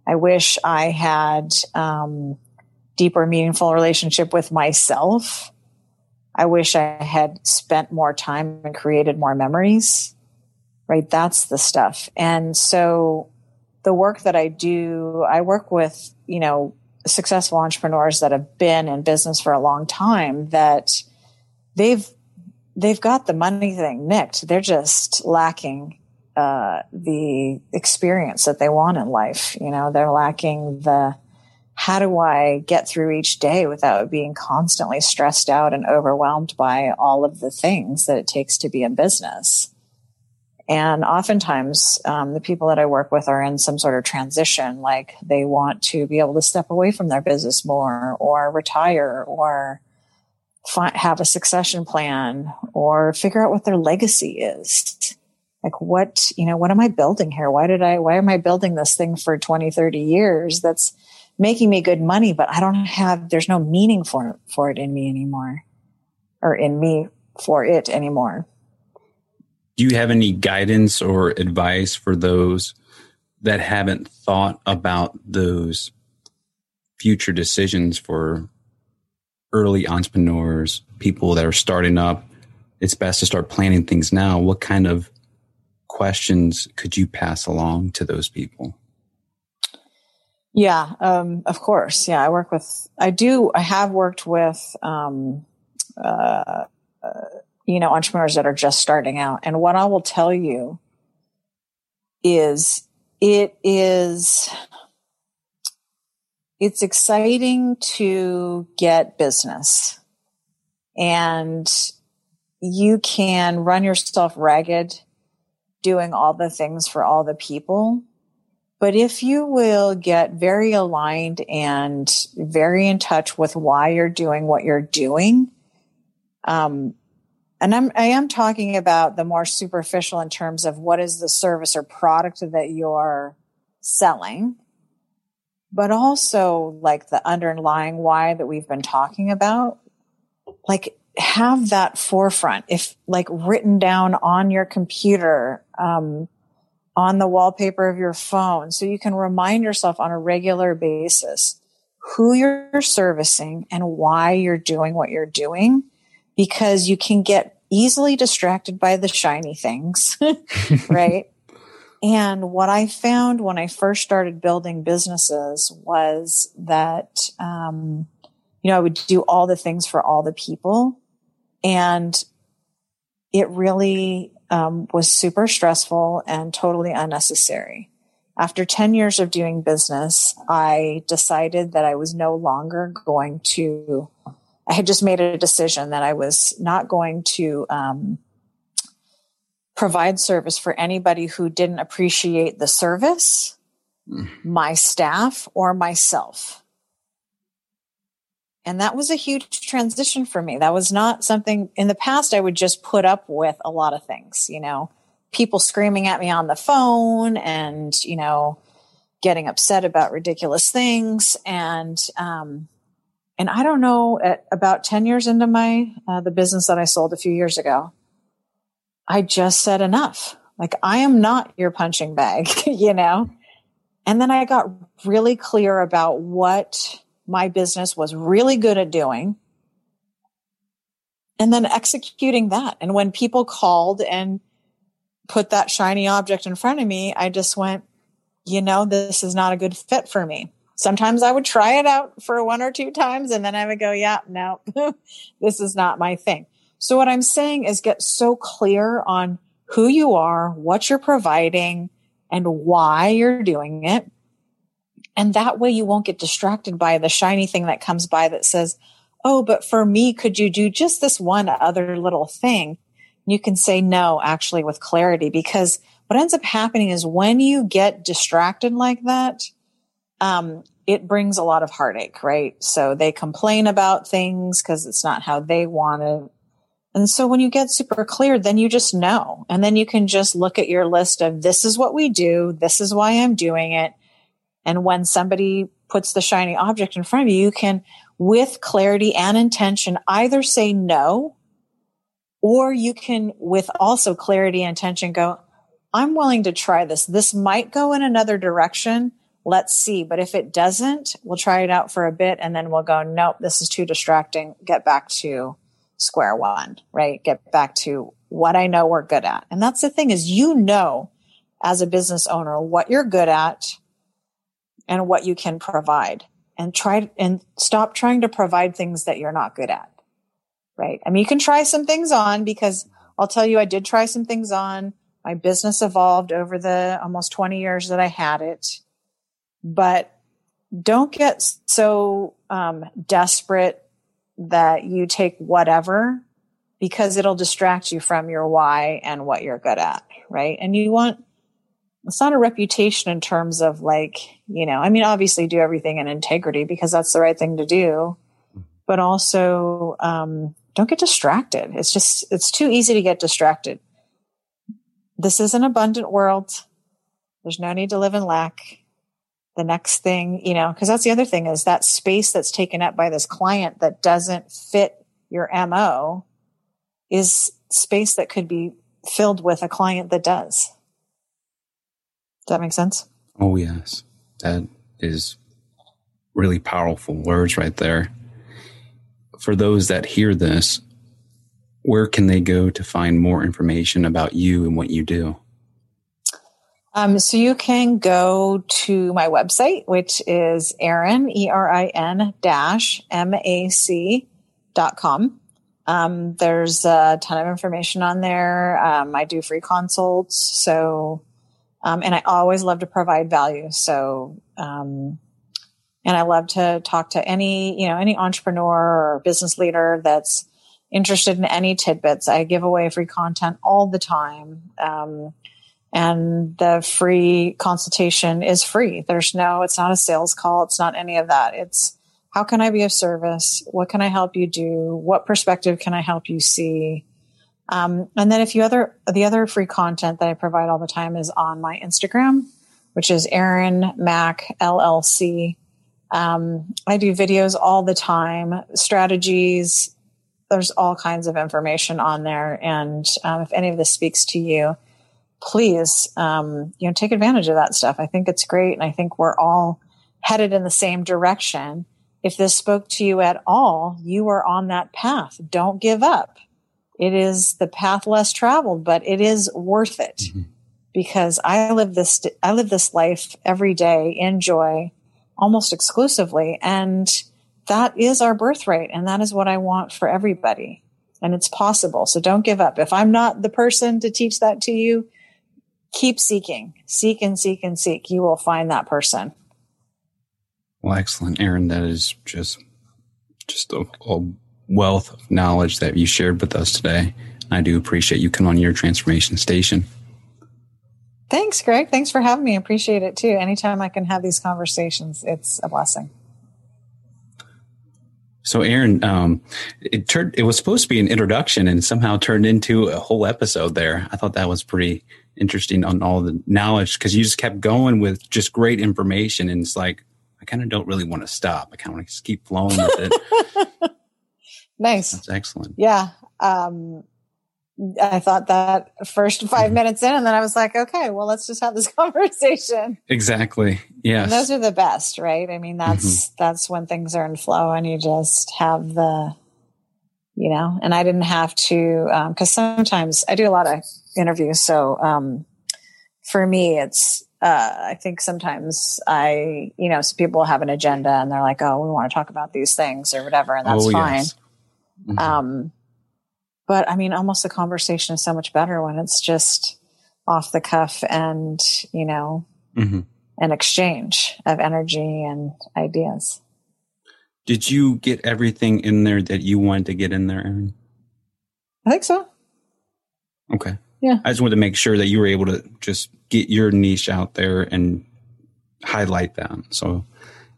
S2: I wish I had um, deeper, meaningful relationship with myself. I wish I had spent more time and created more memories, right? That's the stuff. And so the work that I do, I work with, you know, successful entrepreneurs that have been in business for a long time that they've they've got the money thing nicked. They're just lacking uh, the experience that they want in life. You know, they're lacking the how do I get through each day without being constantly stressed out and overwhelmed by all of the things that it takes to be in business? And oftentimes, um, the people that I work with are in some sort of transition, like they want to be able to step away from their business more or retire or fi- have a succession plan or figure out what their legacy is. Like what, you know, what am I building here? Why did I, why am I building this thing for 20, 30 years that's making me good money, but I don't have, there's no meaning for, for it in me anymore or in me for it anymore
S1: do you have any guidance or advice for those that haven't thought about those future decisions for early entrepreneurs, people that are starting up? It's best to start planning things now. What kind of questions could you pass along to those people?
S2: Yeah, um, of course. Yeah, I work with, I do, I have worked with, um, uh, uh, you know, entrepreneurs that are just starting out. And what I will tell you is it is, it's exciting to get business and you can run yourself ragged doing all the things for all the people. But if you will get very aligned and very in touch with why you're doing what you're doing, um, and I'm, I am talking about the more superficial in terms of what is the service or product that you're selling, but also like the underlying why that we've been talking about. Like have that forefront, if like written down on your computer, um, on the wallpaper of your phone, so you can remind yourself on a regular basis who you're servicing and why you're doing what you're doing because you can get easily distracted by the shiny things, [laughs] right? And what I found when I first started building businesses was that, um, you know, I would do all the things for all the people. And it really um, was super stressful and totally unnecessary. After 10 years of doing business, I decided that I was no longer going to I had just made a decision that I was not going to um, provide service for anybody who didn't appreciate the service, mm. my staff, or myself. And that was a huge transition for me. That was not something in the past I would just put up with a lot of things, you know, people screaming at me on the phone and, you know, getting upset about ridiculous things. And, um, and I don't know, at about 10 years into my, uh, the business that I sold a few years ago, I just said enough. Like, I am not your punching bag, [laughs] you know? And then I got really clear about what my business was really good at doing and then executing that. And when people called and put that shiny object in front of me, I just went, you know, this is not a good fit for me sometimes I would try it out for one or two times and then I would go, yeah, no, [laughs] this is not my thing. So what I'm saying is get so clear on who you are, what you're providing and why you're doing it. And that way you won't get distracted by the shiny thing that comes by that says, Oh, but for me, could you do just this one other little thing? You can say no, actually with clarity, because what ends up happening is when you get distracted like that, um, it brings a lot of heartache, right? So they complain about things because it's not how they want it. And so when you get super clear, then you just know. And then you can just look at your list of this is what we do. This is why I'm doing it. And when somebody puts the shiny object in front of you, you can, with clarity and intention, either say no, or you can, with also clarity and intention, go, I'm willing to try this. This might go in another direction let's see. But if it doesn't, we'll try it out for a bit and then we'll go, nope, this is too distracting. Get back to square one, right? Get back to what I know we're good at. And that's the thing is you know as a business owner what you're good at and what you can provide and try and stop trying to provide things that you're not good at. Right. I mean, you can try some things on because I'll tell you, I did try some things on. My business evolved over the almost 20 years that I had it but don't get so um, desperate that you take whatever because it'll distract you from your why and what you're good at, right? And you want it's not a reputation in terms of like, you know, I mean, obviously do everything in integrity because that's the right thing to do, but also um, don't get distracted. It's just, it's too easy to get distracted. This is an abundant world. There's no need to live in lack. The next thing, you know, because that's the other thing is that space that's taken up by this client that doesn't fit your MO is space that could be filled with a client that does. Does that make sense?
S1: Oh, yes. That is really powerful words right there. For those that hear this, where can they go to find more information about you and what you do?
S2: Um, so you can go to my website, which is Erin, E R I N dash M A C dot com. Um, there's a ton of information on there. Um, I do free consults. So um, and I always love to provide value. So, um, and I love to talk to any, you know, any entrepreneur or business leader that's interested in any tidbits. I give away free content all the time. Um, and the free consultation is free. There's no, it's not a sales call. It's not any of that. It's how can I be of service? What can I help you do? What perspective can I help you see? Um, and then if you other, the other free content that I provide all the time is on my Instagram, which is Erin Mac LLC. Um, I do videos all the time, strategies. There's all kinds of information on there. And um, if any of this speaks to you, please, um, you know, take advantage of that stuff. I think it's great. And I think we're all headed in the same direction. If this spoke to you at all, you are on that path. Don't give up it is the path less traveled, but it is worth it mm-hmm. because I live this, I live this life every day in joy almost exclusively. And that is our birthright. And that is what I want for everybody. And it's possible. So don't give up. If I'm not the person to teach that to you, keep seeking, seek and seek and seek. You will find that person.
S1: Well, excellent, Erin. That is just, just a, a wealth of knowledge that you shared with us today. I do appreciate you coming on your transformation station.
S2: Thanks, Greg. Thanks for having me. I appreciate it too. Anytime I can have these conversations, it's a blessing.
S1: So, Erin, um, it turned. It was supposed to be an introduction, and somehow turned into a whole episode. There, I thought that was pretty interesting on all the knowledge because you just kept going with just great information, and it's like I kind of don't really want to stop. I kind of want to keep flowing with it. [laughs]
S2: Nice.
S1: That's excellent.
S2: Yeah. Um, I thought that first 5 mm-hmm. minutes in, and then I was like, okay, well, let's just have this [laughs] conversation.
S1: Exactly. Yeah.
S2: Those are the best, right? I mean, that's mm-hmm. that's when things are in flow, and you just have the, you know. And I didn't have to because um, sometimes I do a lot of interviews, so um, for me, it's uh, I think sometimes I, you know, some people have an agenda and they're like, oh, we want to talk about these things or whatever, and that's oh, fine. Yes. Mm-hmm. Um, but I mean, almost the conversation is so much better when it's just off the cuff and, you know, mm-hmm. an exchange of energy and ideas.
S1: Did you get everything in there that you wanted to get in there, Erin?
S2: I think so.
S1: Okay.
S2: Yeah.
S1: I just wanted to make sure that you were able to just get your niche out there and highlight that. So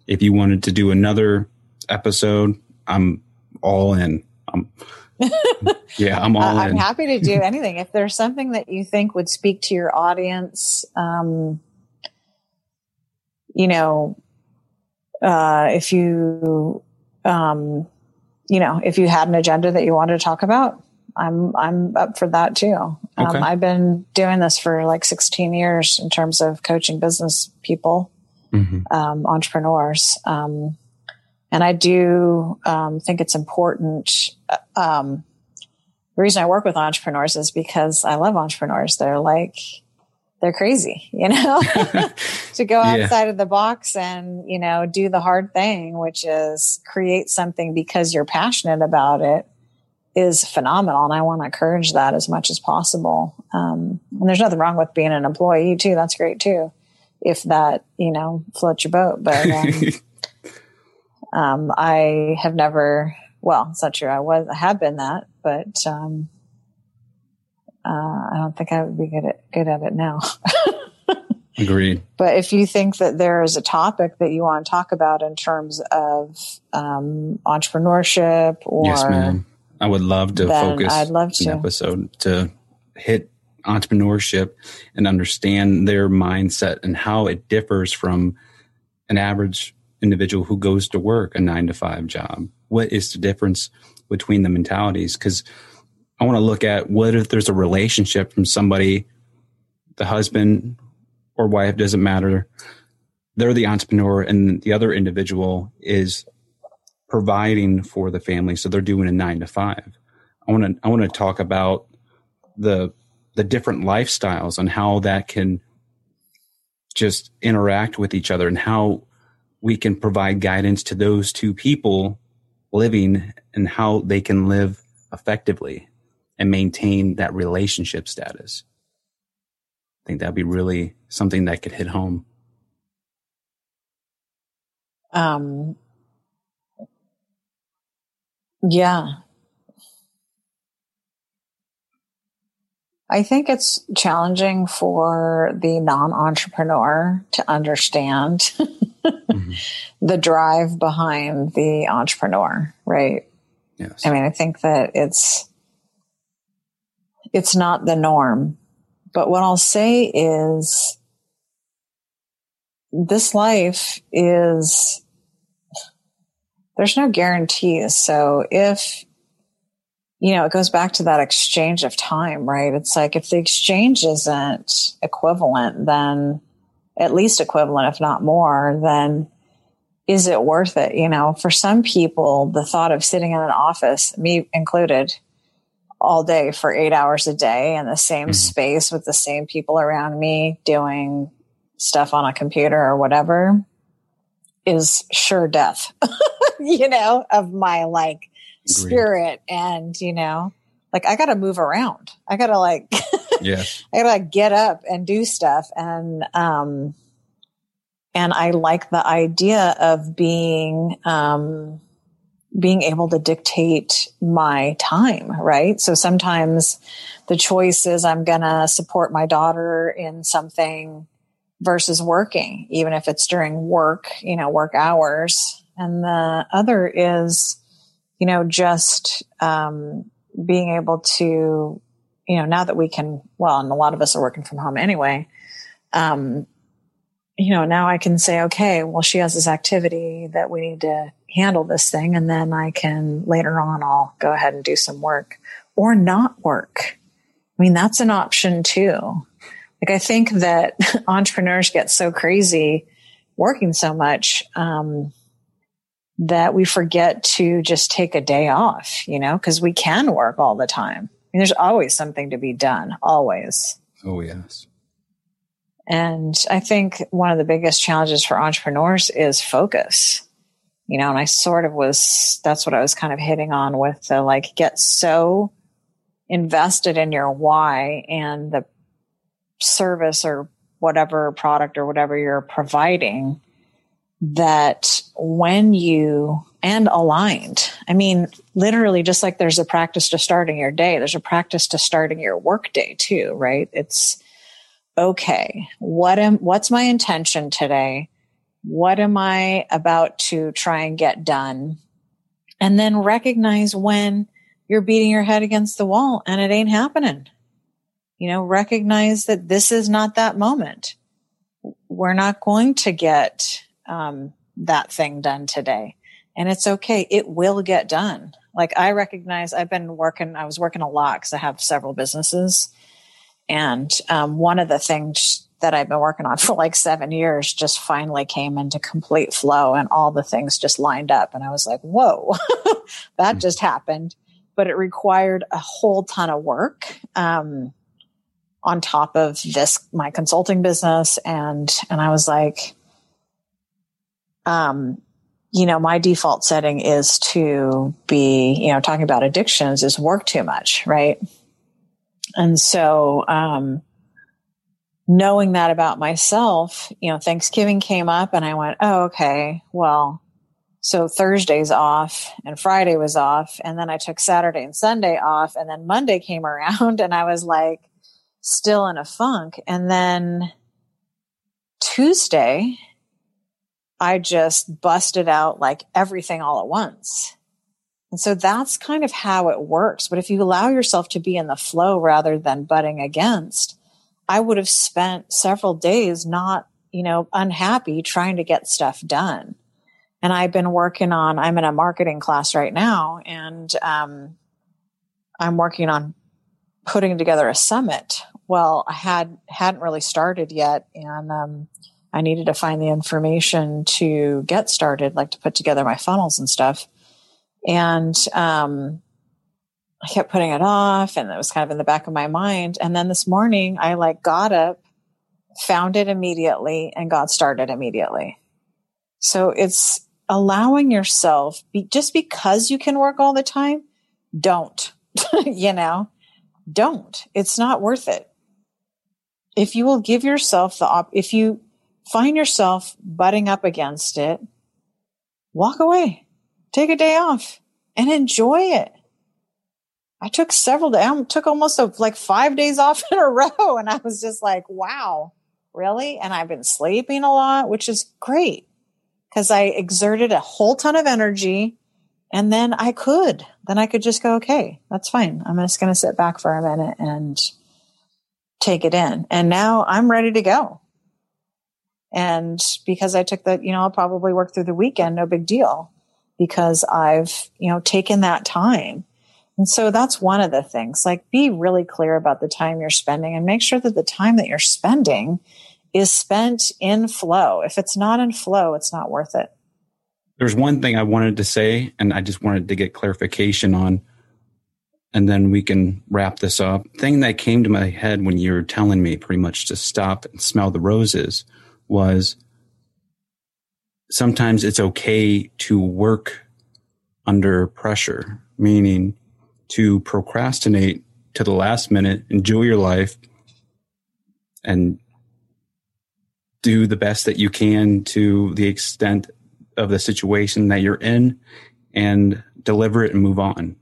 S1: if you wanted to do another episode, I'm all in. I'm, yeah, I'm all [laughs] uh,
S2: I'm happy to do [laughs] anything. if there's something that you think would speak to your audience, um, you know, uh, if you, um, you know, if you had an agenda that you wanted to talk about, I'm I'm up for that too. Um, okay. I've been doing this for like 16 years in terms of coaching business people, mm-hmm. um, entrepreneurs. Um, and I do um, think it's important. Um, the reason I work with entrepreneurs is because I love entrepreneurs. They're like, they're crazy, you know, [laughs] to go outside yeah. of the box and, you know, do the hard thing, which is create something because you're passionate about it is phenomenal. And I want to encourage that as much as possible. Um, and there's nothing wrong with being an employee too. That's great too. if that, you know, floats your boat. But um, [laughs] um, I have never, well, it's not true. I was, I have been that, but um, uh, I don't think I would be good at good at it now. [laughs]
S1: Agreed.
S2: But if you think that there is a topic that you want to talk about in terms of um, entrepreneurship or
S1: yes, ma'am. I would love to focus
S2: I'd love
S1: an
S2: to.
S1: episode to hit entrepreneurship and understand their mindset and how it differs from an average individual who goes to work a nine to five job. What is the difference between the mentalities? Because I want to look at what if there's a relationship from somebody, the husband or wife, doesn't matter. They're the entrepreneur and the other individual is providing for the family. So they're doing a nine to five. I want to, I want to talk about the, the different lifestyles and how that can just interact with each other and how we can provide guidance to those two people living and how they can live effectively and maintain that relationship status. I think that'd be really something that could hit home.
S2: um, yeah. I think it's challenging for the non entrepreneur to understand [laughs] mm-hmm. the drive behind the entrepreneur, right?
S1: Yes.
S2: I mean, I think that it's it's not the norm. But what I'll say is this life is there's no guarantees. So if you know, it goes back to that exchange of time, right? It's like if the exchange isn't equivalent, then at least equivalent, if not more, then is it worth it? You know, for some people, the thought of sitting in an office, me included, all day for eight hours a day in the same mm-hmm. space with the same people around me doing stuff on a computer or whatever is sure death, [laughs] you know, of my like spirit. And, you know, like I got to move around. I got to like, [laughs]
S1: yes.
S2: I gotta like get up and do stuff. And, um, and I like the idea of being, um, being able to dictate my time, right? So sometimes the choice is I'm to support my daughter in something versus working, even if it's during work, you know, work hours. And the other is, you know, just, um, being able to, you know, now that we can, well, and a lot of us are working from home anyway, um, you know, now I can say, okay, well, she has this activity that we need to handle this thing. And then I can later on, I'll go ahead and do some work or not work. I mean, that's an option too. Like, I think that [laughs] entrepreneurs get so crazy working so much, um, that we forget to just take a day off, you know, because we can work all the time. I mean, there's always something to be done, always.
S1: Oh, yes.
S2: And I think one of the biggest challenges for entrepreneurs is focus. You know, and I sort of was, that's what I was kind of hitting on with the like get so invested in your why and the service or whatever product or whatever you're providing that when you and aligned, I mean, literally just like there's a practice to starting your day, there's a practice to starting your work day too, right? It's, okay, what am, what's my intention today? What am I about to try and get done? And then recognize when you're beating your head against the wall and it ain't happening. You know, recognize that this is not that moment. We're not going to get um, that thing done today. And it's okay. It will get done. Like I recognize I've been working, I was working a lot because I have several businesses. And um, one of the things that I've been working on [laughs] for like seven years just finally came into complete flow and all the things just lined up. And I was like, whoa, [laughs] that just happened. But it required a whole ton of work. Um, on top of this, my consulting business. And, and I was like, um, you know, my default setting is to be, you know, talking about addictions is work too much, right? And so, um, knowing that about myself, you know, Thanksgiving came up and I went, oh, okay, well, so Thursday's off and Friday was off. And then I took Saturday and Sunday off. And then Monday came [laughs] around and I was like still in a funk. And then Tuesday, I just busted out like everything all at once. And so that's kind of how it works. But if you allow yourself to be in the flow rather than butting against, I would have spent several days not, you know, unhappy trying to get stuff done. And I've been working on, I'm in a marketing class right now and, um, I'm working on putting together a summit. Well, I had, hadn't really started yet. And, um, I needed to find the information to get started, like to put together my funnels and stuff. And um, I kept putting it off, and it was kind of in the back of my mind. And then this morning, I like got up, found it immediately, and got started immediately. So it's allowing yourself, be, just because you can work all the time, don't, [laughs] you know, don't. It's not worth it. If you will give yourself the op, if you find yourself butting up against it, walk away, take a day off and enjoy it. I took several days, I took almost a, like five days [laughs] off in a row. And I was just like, wow, really? And I've been sleeping a lot, which is great because I exerted a whole ton of energy. And then I could, then I could just go, okay, that's fine. I'm just going to sit back for a minute and take it in. And now I'm ready to go. And because I took the, you know, I'll probably work through the weekend, no big deal because I've, you know, taken that time. And so that's one of the things like be really clear about the time you're spending and make sure that the time that you're spending is spent in flow. If it's not in flow, it's not worth it.
S1: There's one thing I wanted to say, and I just wanted to get clarification on, and then we can wrap this up. Thing that came to my head when you were telling me pretty much to stop and smell the roses was sometimes it's okay to work under pressure, meaning to procrastinate to the last minute, enjoy your life, and do the best that you can to the extent of the situation that you're in and deliver it and move on.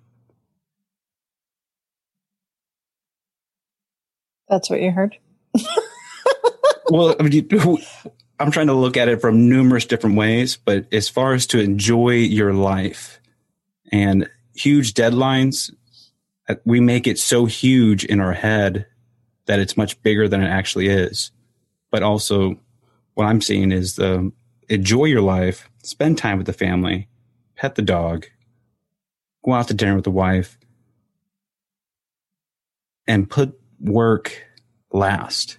S2: That's what you heard. [laughs]
S1: well, I mean, I'm trying to look at it from numerous different ways, but as far as to enjoy your life and huge deadlines, uh, we make it so huge in our head that it's much bigger than it actually is. But also, what I'm seeing is the enjoy your life, spend time with the family, pet the dog, go out to dinner with the wife, and put work last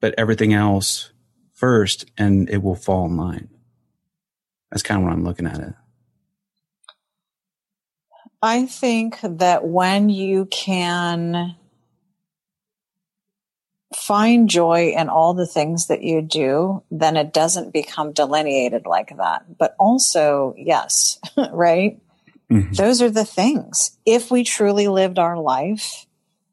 S1: but everything else first and it will fall in line. That's kind of what I'm looking at it.
S2: I think that when you can find joy in all the things that you do, then it doesn't become delineated like that. But also, yes, [laughs] right? Mm-hmm. Those are the things. If we truly lived our life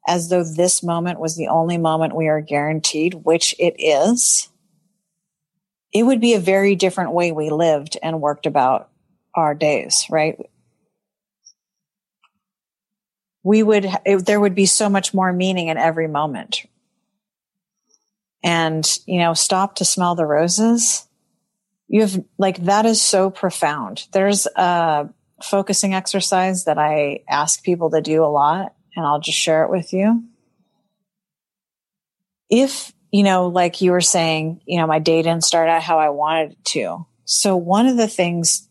S2: as though this moment was the only moment we are guaranteed, which it is, it would be a very different way we lived and worked about our days, right? We would, it, there would be so much more meaning in every moment. And, you know, stop to smell the roses. You have, like, that is so profound. There's a focusing exercise that I ask people to do a lot and I'll just share it with you. If, you know, like you were saying, you know, my day didn't start out how I wanted it to. So one of the things,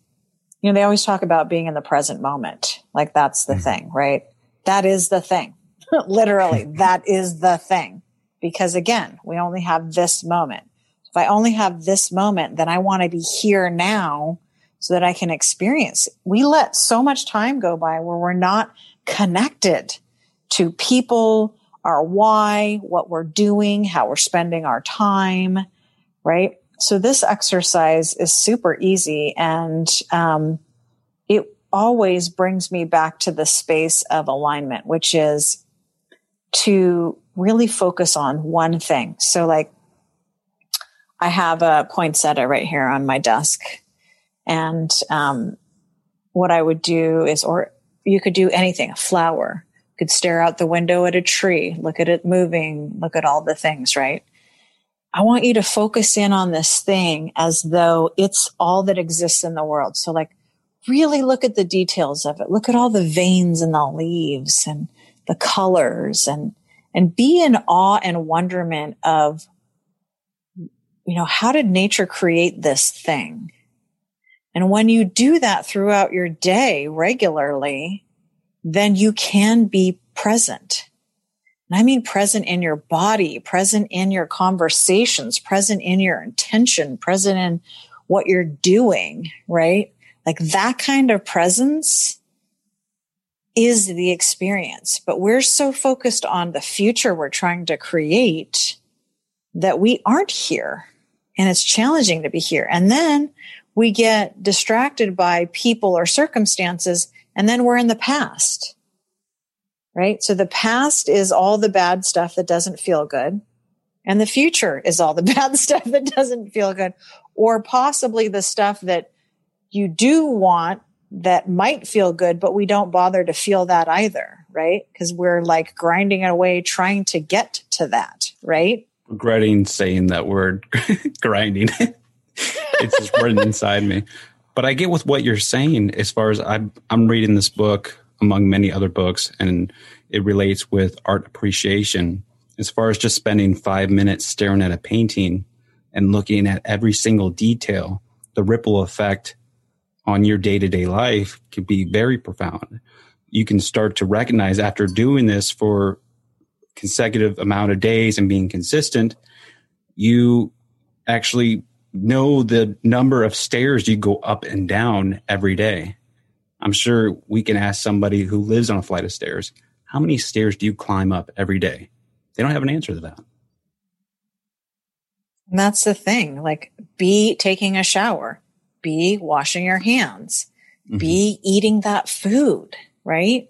S2: you know, they always talk about being in the present moment. Like that's the mm-hmm. thing, right? That is the thing. [laughs] Literally, [laughs] that is the thing. Because again, we only have this moment. If I only have this moment, then I want to be here now so that I can experience. We let so much time go by where we're not connected to people, our why, what we're doing, how we're spending our time, right? So this exercise is super easy and um, it always brings me back to the space of alignment, which is to really focus on one thing. So like I have a poinsettia right here on my desk and, um, what I would do is, or you could do anything, a flower, could stare out the window at a tree, look at it moving, look at all the things, right? I want you to focus in on this thing as though it's all that exists in the world. So like really look at the details of it. Look at all the veins and the leaves and the colors and, and be in awe and wonderment of, you know, how did nature create this thing? And when you do that throughout your day regularly, then you can be present. And I mean present in your body, present in your conversations, present in your intention, present in what you're doing, right? Like that kind of presence is the experience. But we're so focused on the future we're trying to create that we aren't here. And it's challenging to be here. And then we get distracted by people or circumstances and then we're in the past. Right? So the past is all the bad stuff that doesn't feel good. And the future is all the [laughs] bad stuff that doesn't feel good. Or possibly the stuff that you do want that might feel good, but we don't bother to feel that either. Right? Because we're like grinding away trying to get to that. Right?
S1: Regretting saying that word [laughs] grinding. [laughs] it's just written inside me. But I get with what you're saying as far as I'm, I'm reading this book among many other books, and it relates with art appreciation. As far as just spending five minutes staring at a painting and looking at every single detail, the ripple effect on your day to day life can be very profound. You can start to recognize after doing this for consecutive amount of days and being consistent, you actually know the number of stairs you go up and down every day. I'm sure we can ask somebody who lives on a flight of stairs, how many stairs do you climb up every day? They don't have an answer to that.
S2: And that's the thing. Like, be taking a shower, be washing your hands, mm-hmm. be eating that food, right?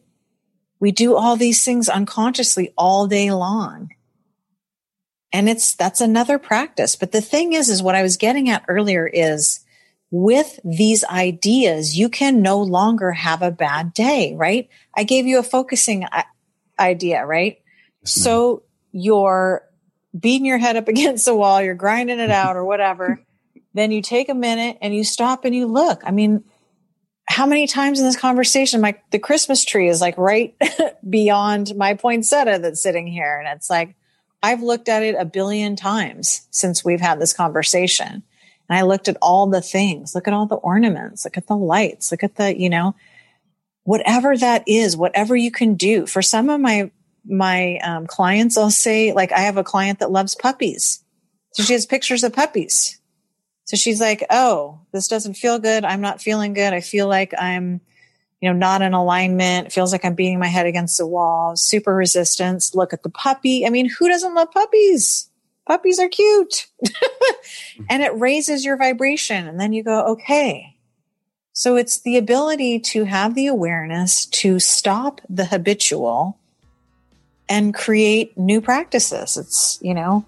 S2: We do all these things unconsciously all day long. And it's, that's another practice. But the thing is, is what I was getting at earlier is with these ideas, you can no longer have a bad day, right? I gave you a focusing uh, idea, right? Yes, so you're beating your head up [laughs] against the wall, you're grinding it out or whatever. then you take a minute and you stop and you look. I mean, how many times in this conversation, my the Christmas tree is like right [laughs] beyond my poinsettia that's sitting here, and it's like, I've looked at it a billion times since we've had this conversation. And I looked at all the things. Look at all the ornaments. Look at the lights. Look at the, you know, whatever that is, whatever you can do. For some of my, my um, clients, I'll say, like, I have a client that loves puppies. So she has pictures of puppies. So she's like, Oh, this doesn't feel good. I'm not feeling good. I feel like I'm, you know, not in alignment. It feels like I'm beating my head against the wall. Super resistance. Look at the puppy. I mean, who doesn't love puppies? Puppies are cute. [laughs] and it raises your vibration. And then you go, okay. So it's the ability to have the awareness to stop the habitual and create new practices. It's, you know,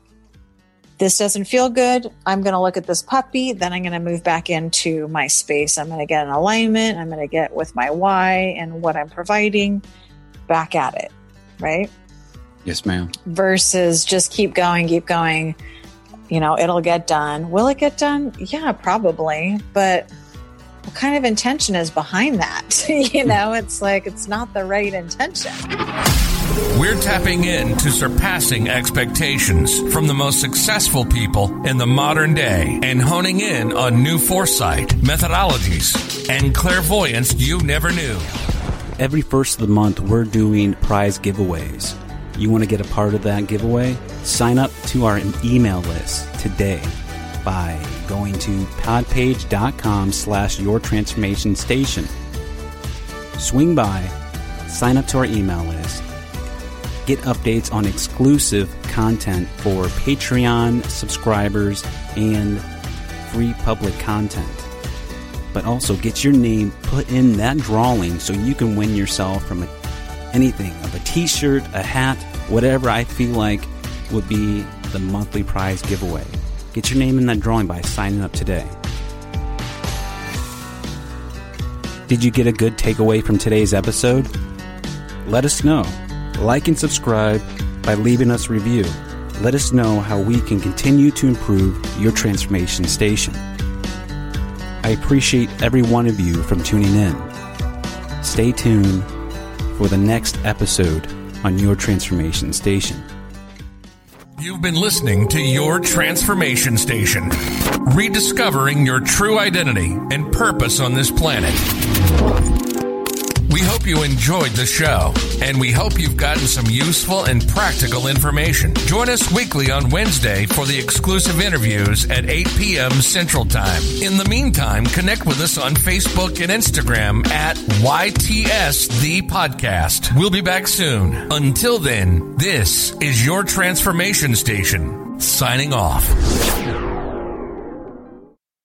S2: this doesn't feel good. I'm going to look at this puppy. Then I'm going to move back into my space. I'm going to get an alignment. I'm going to get with my why and what I'm providing back at it. Right.
S1: Yes, ma'am.
S2: Versus just keep going, keep going. You know, it'll get done. Will it get done? Yeah, probably. But what kind of intention is behind that? [laughs] you know, it's like it's not the right intention.
S3: We're tapping into surpassing expectations from the most successful people in the modern day and honing in on new foresight, methodologies, and clairvoyance you never knew.
S1: Every first of the month, we're doing prize giveaways. You want to get a part of that giveaway? Sign up to our email list today by going to podpage.com slash your transformation station. Swing by, sign up to our email list, get updates on exclusive content for Patreon subscribers and free public content. But also get your name put in that drawing so you can win yourself from a, anything of a t shirt, a hat, whatever I feel like would be the monthly prize giveaway. Get your name in that drawing by signing up today. Did you get a good takeaway from today's episode? Let us know. Like and subscribe by leaving us a review. Let us know how we can continue to improve your transformation station. I appreciate every one of you from tuning in. Stay tuned for the next episode on your transformation station.
S3: You've been listening to Your Transformation Station, rediscovering your true identity and purpose on this planet. We hope you enjoyed the show, and we hope you've gotten some useful and practical information. Join us weekly on Wednesday for the exclusive interviews at 8 p.m. Central Time. In the meantime, connect with us on Facebook and Instagram at YTS The Podcast. We'll be back soon. Until then, this is your transformation station, signing off.